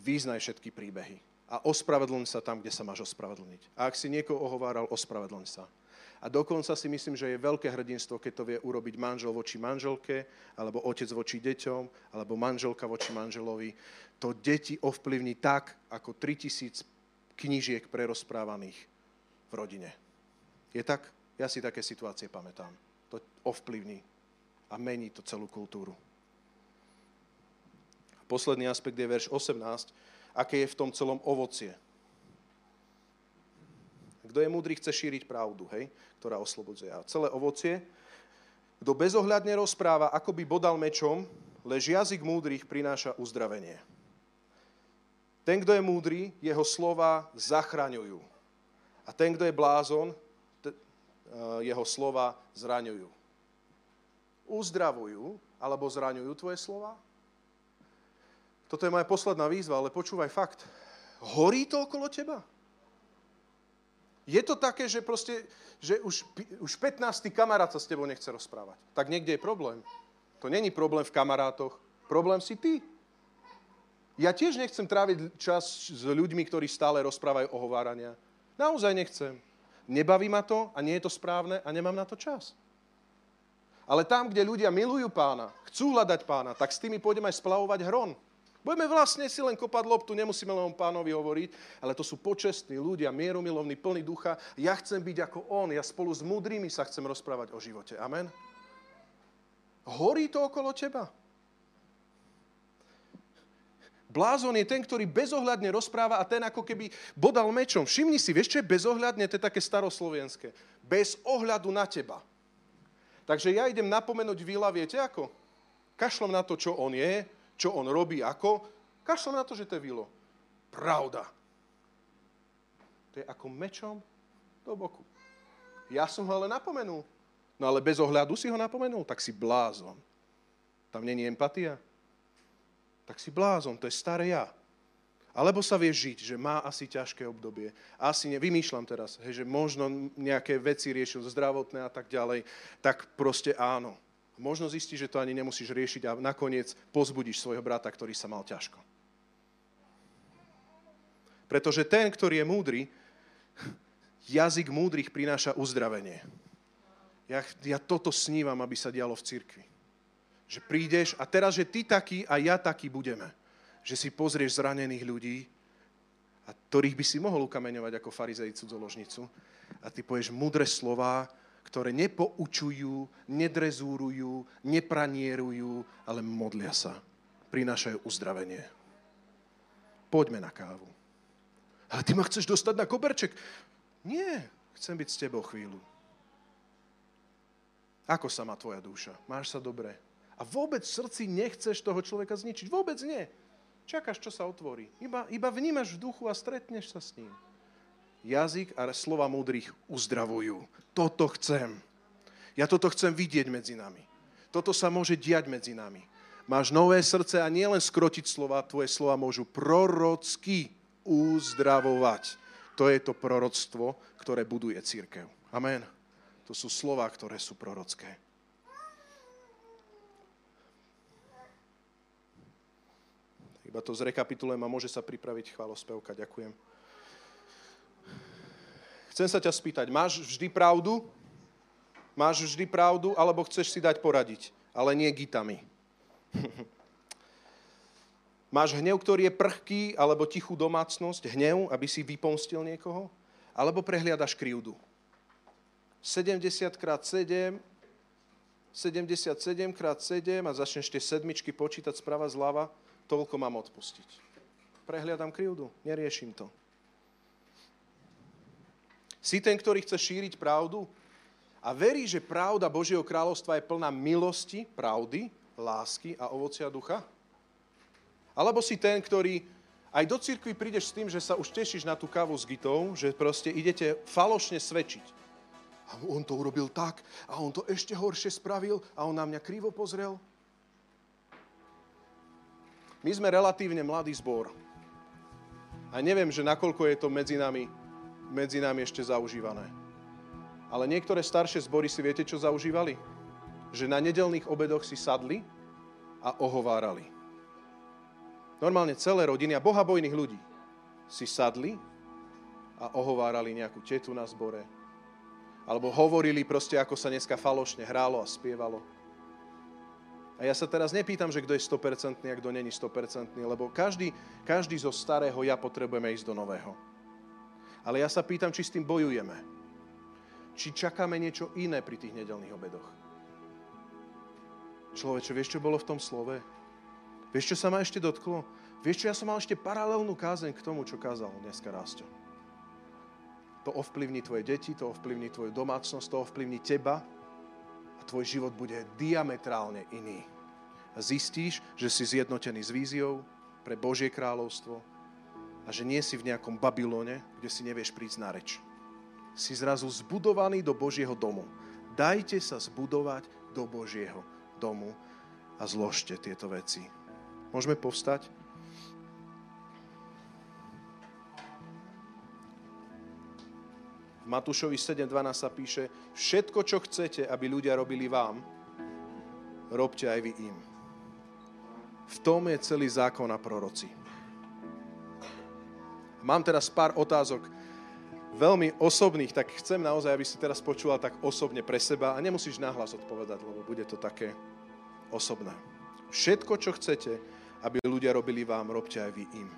Význaj všetky príbehy a ospravedlň sa tam, kde sa máš ospravedlniť. A ak si niekoho ohováral, ospravedlň sa. A dokonca si myslím, že je veľké hrdinstvo, keď to vie urobiť manžel voči manželke, alebo otec voči deťom, alebo manželka voči manželovi. To deti ovplyvní tak, ako 3000 knížiek prerozprávaných v rodine. Je tak? Ja si také situácie pamätám. To ovplyvní a mení to celú kultúru. Posledný aspekt je verš 18. Aké je v tom celom ovocie? Kto je múdry, chce šíriť pravdu, hej? ktorá oslobodzuje. A celé ovocie, kto bezohľadne rozpráva, ako by bodal mečom, lež jazyk múdrych prináša uzdravenie. Ten, kto je múdry, jeho slova zachraňujú. A ten, kto je blázon, jeho slova zraňujú. Uzdravujú alebo zraňujú tvoje slova? Toto je moja posledná výzva, ale počúvaj fakt. Horí to okolo teba? Je to také, že proste, že už, už 15. kamarát sa s tebou nechce rozprávať. Tak niekde je problém. To není problém v kamarátoch. Problém si ty. Ja tiež nechcem tráviť čas s ľuďmi, ktorí stále rozprávajú o hovárania. Naozaj nechcem nebaví ma to a nie je to správne a nemám na to čas. Ale tam, kde ľudia milujú pána, chcú hľadať pána, tak s tými pôjdeme aj splavovať hron. Budeme vlastne si len kopať loptu, nemusíme len pánovi hovoriť, ale to sú počestní ľudia, mieromilovní, plní ducha. Ja chcem byť ako on, ja spolu s múdrymi sa chcem rozprávať o živote. Amen. Horí to okolo teba. Blázon je ten, ktorý bezohľadne rozpráva a ten ako keby bodal mečom. Všimni si, vieš čo je bezohľadne? To je také staroslovenské. Bez ohľadu na teba. Takže ja idem napomenúť Vila, viete ako? Kašlom na to, čo on je, čo on robí, ako. Kašlom na to, že to je Vilo. Pravda. To je ako mečom do boku. Ja som ho ale napomenul. No ale bez ohľadu si ho napomenul, tak si blázon. Tam není empatia. Tak si blázon, to je staré ja. Alebo sa vie žiť, že má asi ťažké obdobie. Asi nevymýšľam teraz, hej, že možno nejaké veci riešil zdravotné a tak ďalej. Tak proste áno. Možno zistí, že to ani nemusíš riešiť a nakoniec pozbudíš svojho brata, ktorý sa mal ťažko. Pretože ten, ktorý je múdry, jazyk múdrych prináša uzdravenie. Ja, ja toto snívam, aby sa dialo v cirkvi. Že prídeš a teraz, že ty taký a ja taký budeme že si pozrieš zranených ľudí, a ktorých by si mohol ukameňovať ako farizej cudzoložnicu, a ty povieš mudré slova, ktoré nepoučujú, nedrezúrujú, nepranierujú, ale modlia sa. Prinášajú uzdravenie. Poďme na kávu. Ale ty ma chceš dostať na koberček. Nie, chcem byť s tebou chvíľu. Ako sa má tvoja duša? Máš sa dobre? A vôbec v srdci nechceš toho človeka zničiť. Vôbec nie. Čakáš, čo sa otvorí. Iba, iba vnímaš v duchu a stretneš sa s ním. Jazyk a slova múdrych uzdravujú. Toto chcem. Ja toto chcem vidieť medzi nami. Toto sa môže diať medzi nami. Máš nové srdce a nielen skrotiť slova, tvoje slova môžu prorocky uzdravovať. To je to proroctvo, ktoré buduje církev. Amen. To sú slova, ktoré sú prorocké. Iba to zrekapitulujem a môže sa pripraviť chválospevka. Ďakujem. Chcem sa ťa spýtať, máš vždy pravdu? Máš vždy pravdu, alebo chceš si dať poradiť? Ale nie gitami. *laughs* máš hnev, ktorý je prchký, alebo tichú domácnosť, hnev, aby si vypomstil niekoho? Alebo prehliadaš krivdu? 70 krát 7, 77 krát 7 a začneš tie sedmičky počítať sprava zľava, toľko mám odpustiť. Prehliadam krivdu, neriešim to. Si ten, ktorý chce šíriť pravdu a verí, že pravda Božieho kráľovstva je plná milosti, pravdy, lásky a ovocia ducha? Alebo si ten, ktorý aj do cirkvi prídeš s tým, že sa už tešíš na tú kávu s gitou, že proste idete falošne svedčiť. A on to urobil tak, a on to ešte horšie spravil, a on na mňa krivo pozrel. My sme relatívne mladý zbor. A neviem, že nakoľko je to medzi nami, medzi nami ešte zaužívané. Ale niektoré staršie zbory si viete, čo zaužívali? Že na nedelných obedoch si sadli a ohovárali. Normálne celé rodiny a bohabojných ľudí si sadli a ohovárali nejakú tetu na zbore. Alebo hovorili proste, ako sa dneska falošne hrálo a spievalo. A ja sa teraz nepýtam, že kto je 100% a kto není 100%, lebo každý, každý zo starého ja potrebujeme ísť do nového. Ale ja sa pýtam, či s tým bojujeme. Či čakáme niečo iné pri tých nedelných obedoch. Človeče, vieš, čo bolo v tom slove? Vieš, čo sa ma ešte dotklo? Vieš, čo ja som mal ešte paralelnú kázeň k tomu, čo kázal dneska Rásto. To ovplyvní tvoje deti, to ovplyvní tvoju domácnosť, to ovplyvní teba, a tvoj život bude diametrálne iný. Zistíš, že si zjednotený s víziou pre Božie kráľovstvo a že nie si v nejakom Babylone, kde si nevieš prísť na reč. Si zrazu zbudovaný do Božieho domu. Dajte sa zbudovať do Božieho domu a zložte tieto veci. Môžeme povstať? V Matúšovi 7.12 sa píše, všetko, čo chcete, aby ľudia robili vám, robte aj vy im. V tom je celý zákon a proroci. Mám teraz pár otázok, veľmi osobných, tak chcem naozaj, aby si teraz počula tak osobne pre seba a nemusíš nahlas odpovedať, lebo bude to také osobné. Všetko, čo chcete, aby ľudia robili vám, robte aj vy im.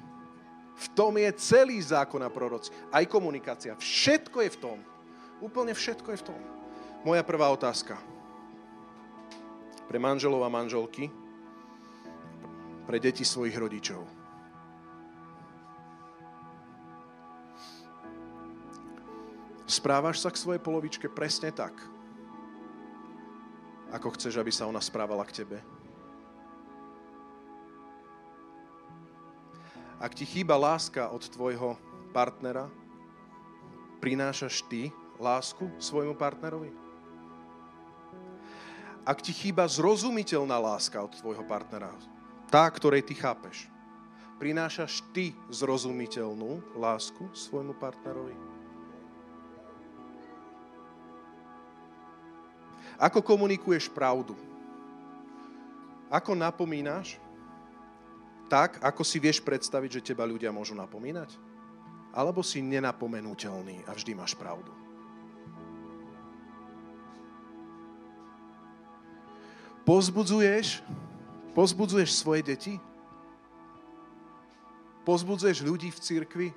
V tom je celý zákon a proroci. Aj komunikácia. Všetko je v tom. Úplne všetko je v tom. Moja prvá otázka. Pre manželov a manželky, pre deti svojich rodičov. Správaš sa k svojej polovičke presne tak, ako chceš, aby sa ona správala k tebe? Ak ti chýba láska od tvojho partnera, prinášaš ty lásku svojmu partnerovi? Ak ti chýba zrozumiteľná láska od tvojho partnera, tá, ktorej ty chápeš, prinášaš ty zrozumiteľnú lásku svojmu partnerovi? Ako komunikuješ pravdu? Ako napomínaš? Tak, ako si vieš predstaviť, že teba ľudia môžu napomínať? Alebo si nenapomenutelný a vždy máš pravdu? Pozbudzuješ, pozbudzuješ svoje deti? Pozbudzuješ ľudí v cirkvi?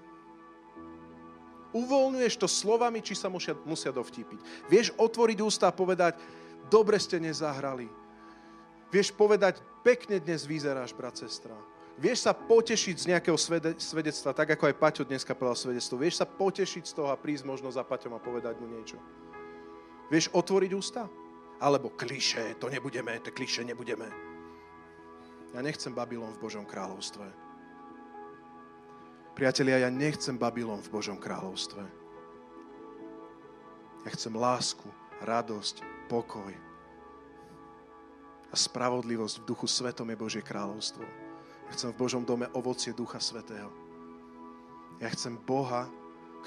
Uvoľňuješ to slovami, či sa musia, musia dovtípiť. Vieš otvoriť ústa a povedať, dobre ste nezahrali. Vieš povedať, pekne dnes vyzeráš, brat, sestra. Vieš sa potešiť z nejakého svedectva, tak ako aj Paťo dneska povedal svedectvo. Vieš sa potešiť z toho a prísť možno za Paťom a povedať mu niečo. Vieš otvoriť ústa? Alebo kliše, to nebudeme, to kliše nebudeme. Ja nechcem Babylon v Božom kráľovstve. Priatelia, ja nechcem Babylon v Božom kráľovstve. Ja chcem lásku, radosť, pokoj a spravodlivosť v duchu svetom je Božie kráľovstvo. Ja chcem v Božom dome ovocie Ducha Svetého. Ja chcem Boha,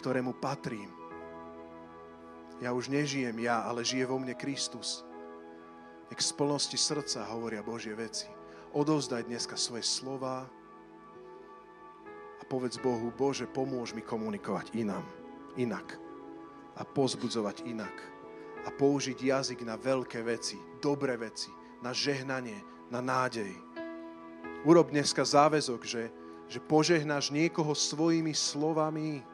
ktorému patrím, ja už nežijem ja, ale žije vo mne Kristus. Nech z plnosti srdca hovoria Božie veci. Odovzdaj dneska svoje slova a povedz Bohu, Bože, pomôž mi komunikovať inám, inak a pozbudzovať inak a použiť jazyk na veľké veci, dobré veci, na žehnanie, na nádej. Urob dneska záväzok, že, že požehnáš niekoho svojimi slovami,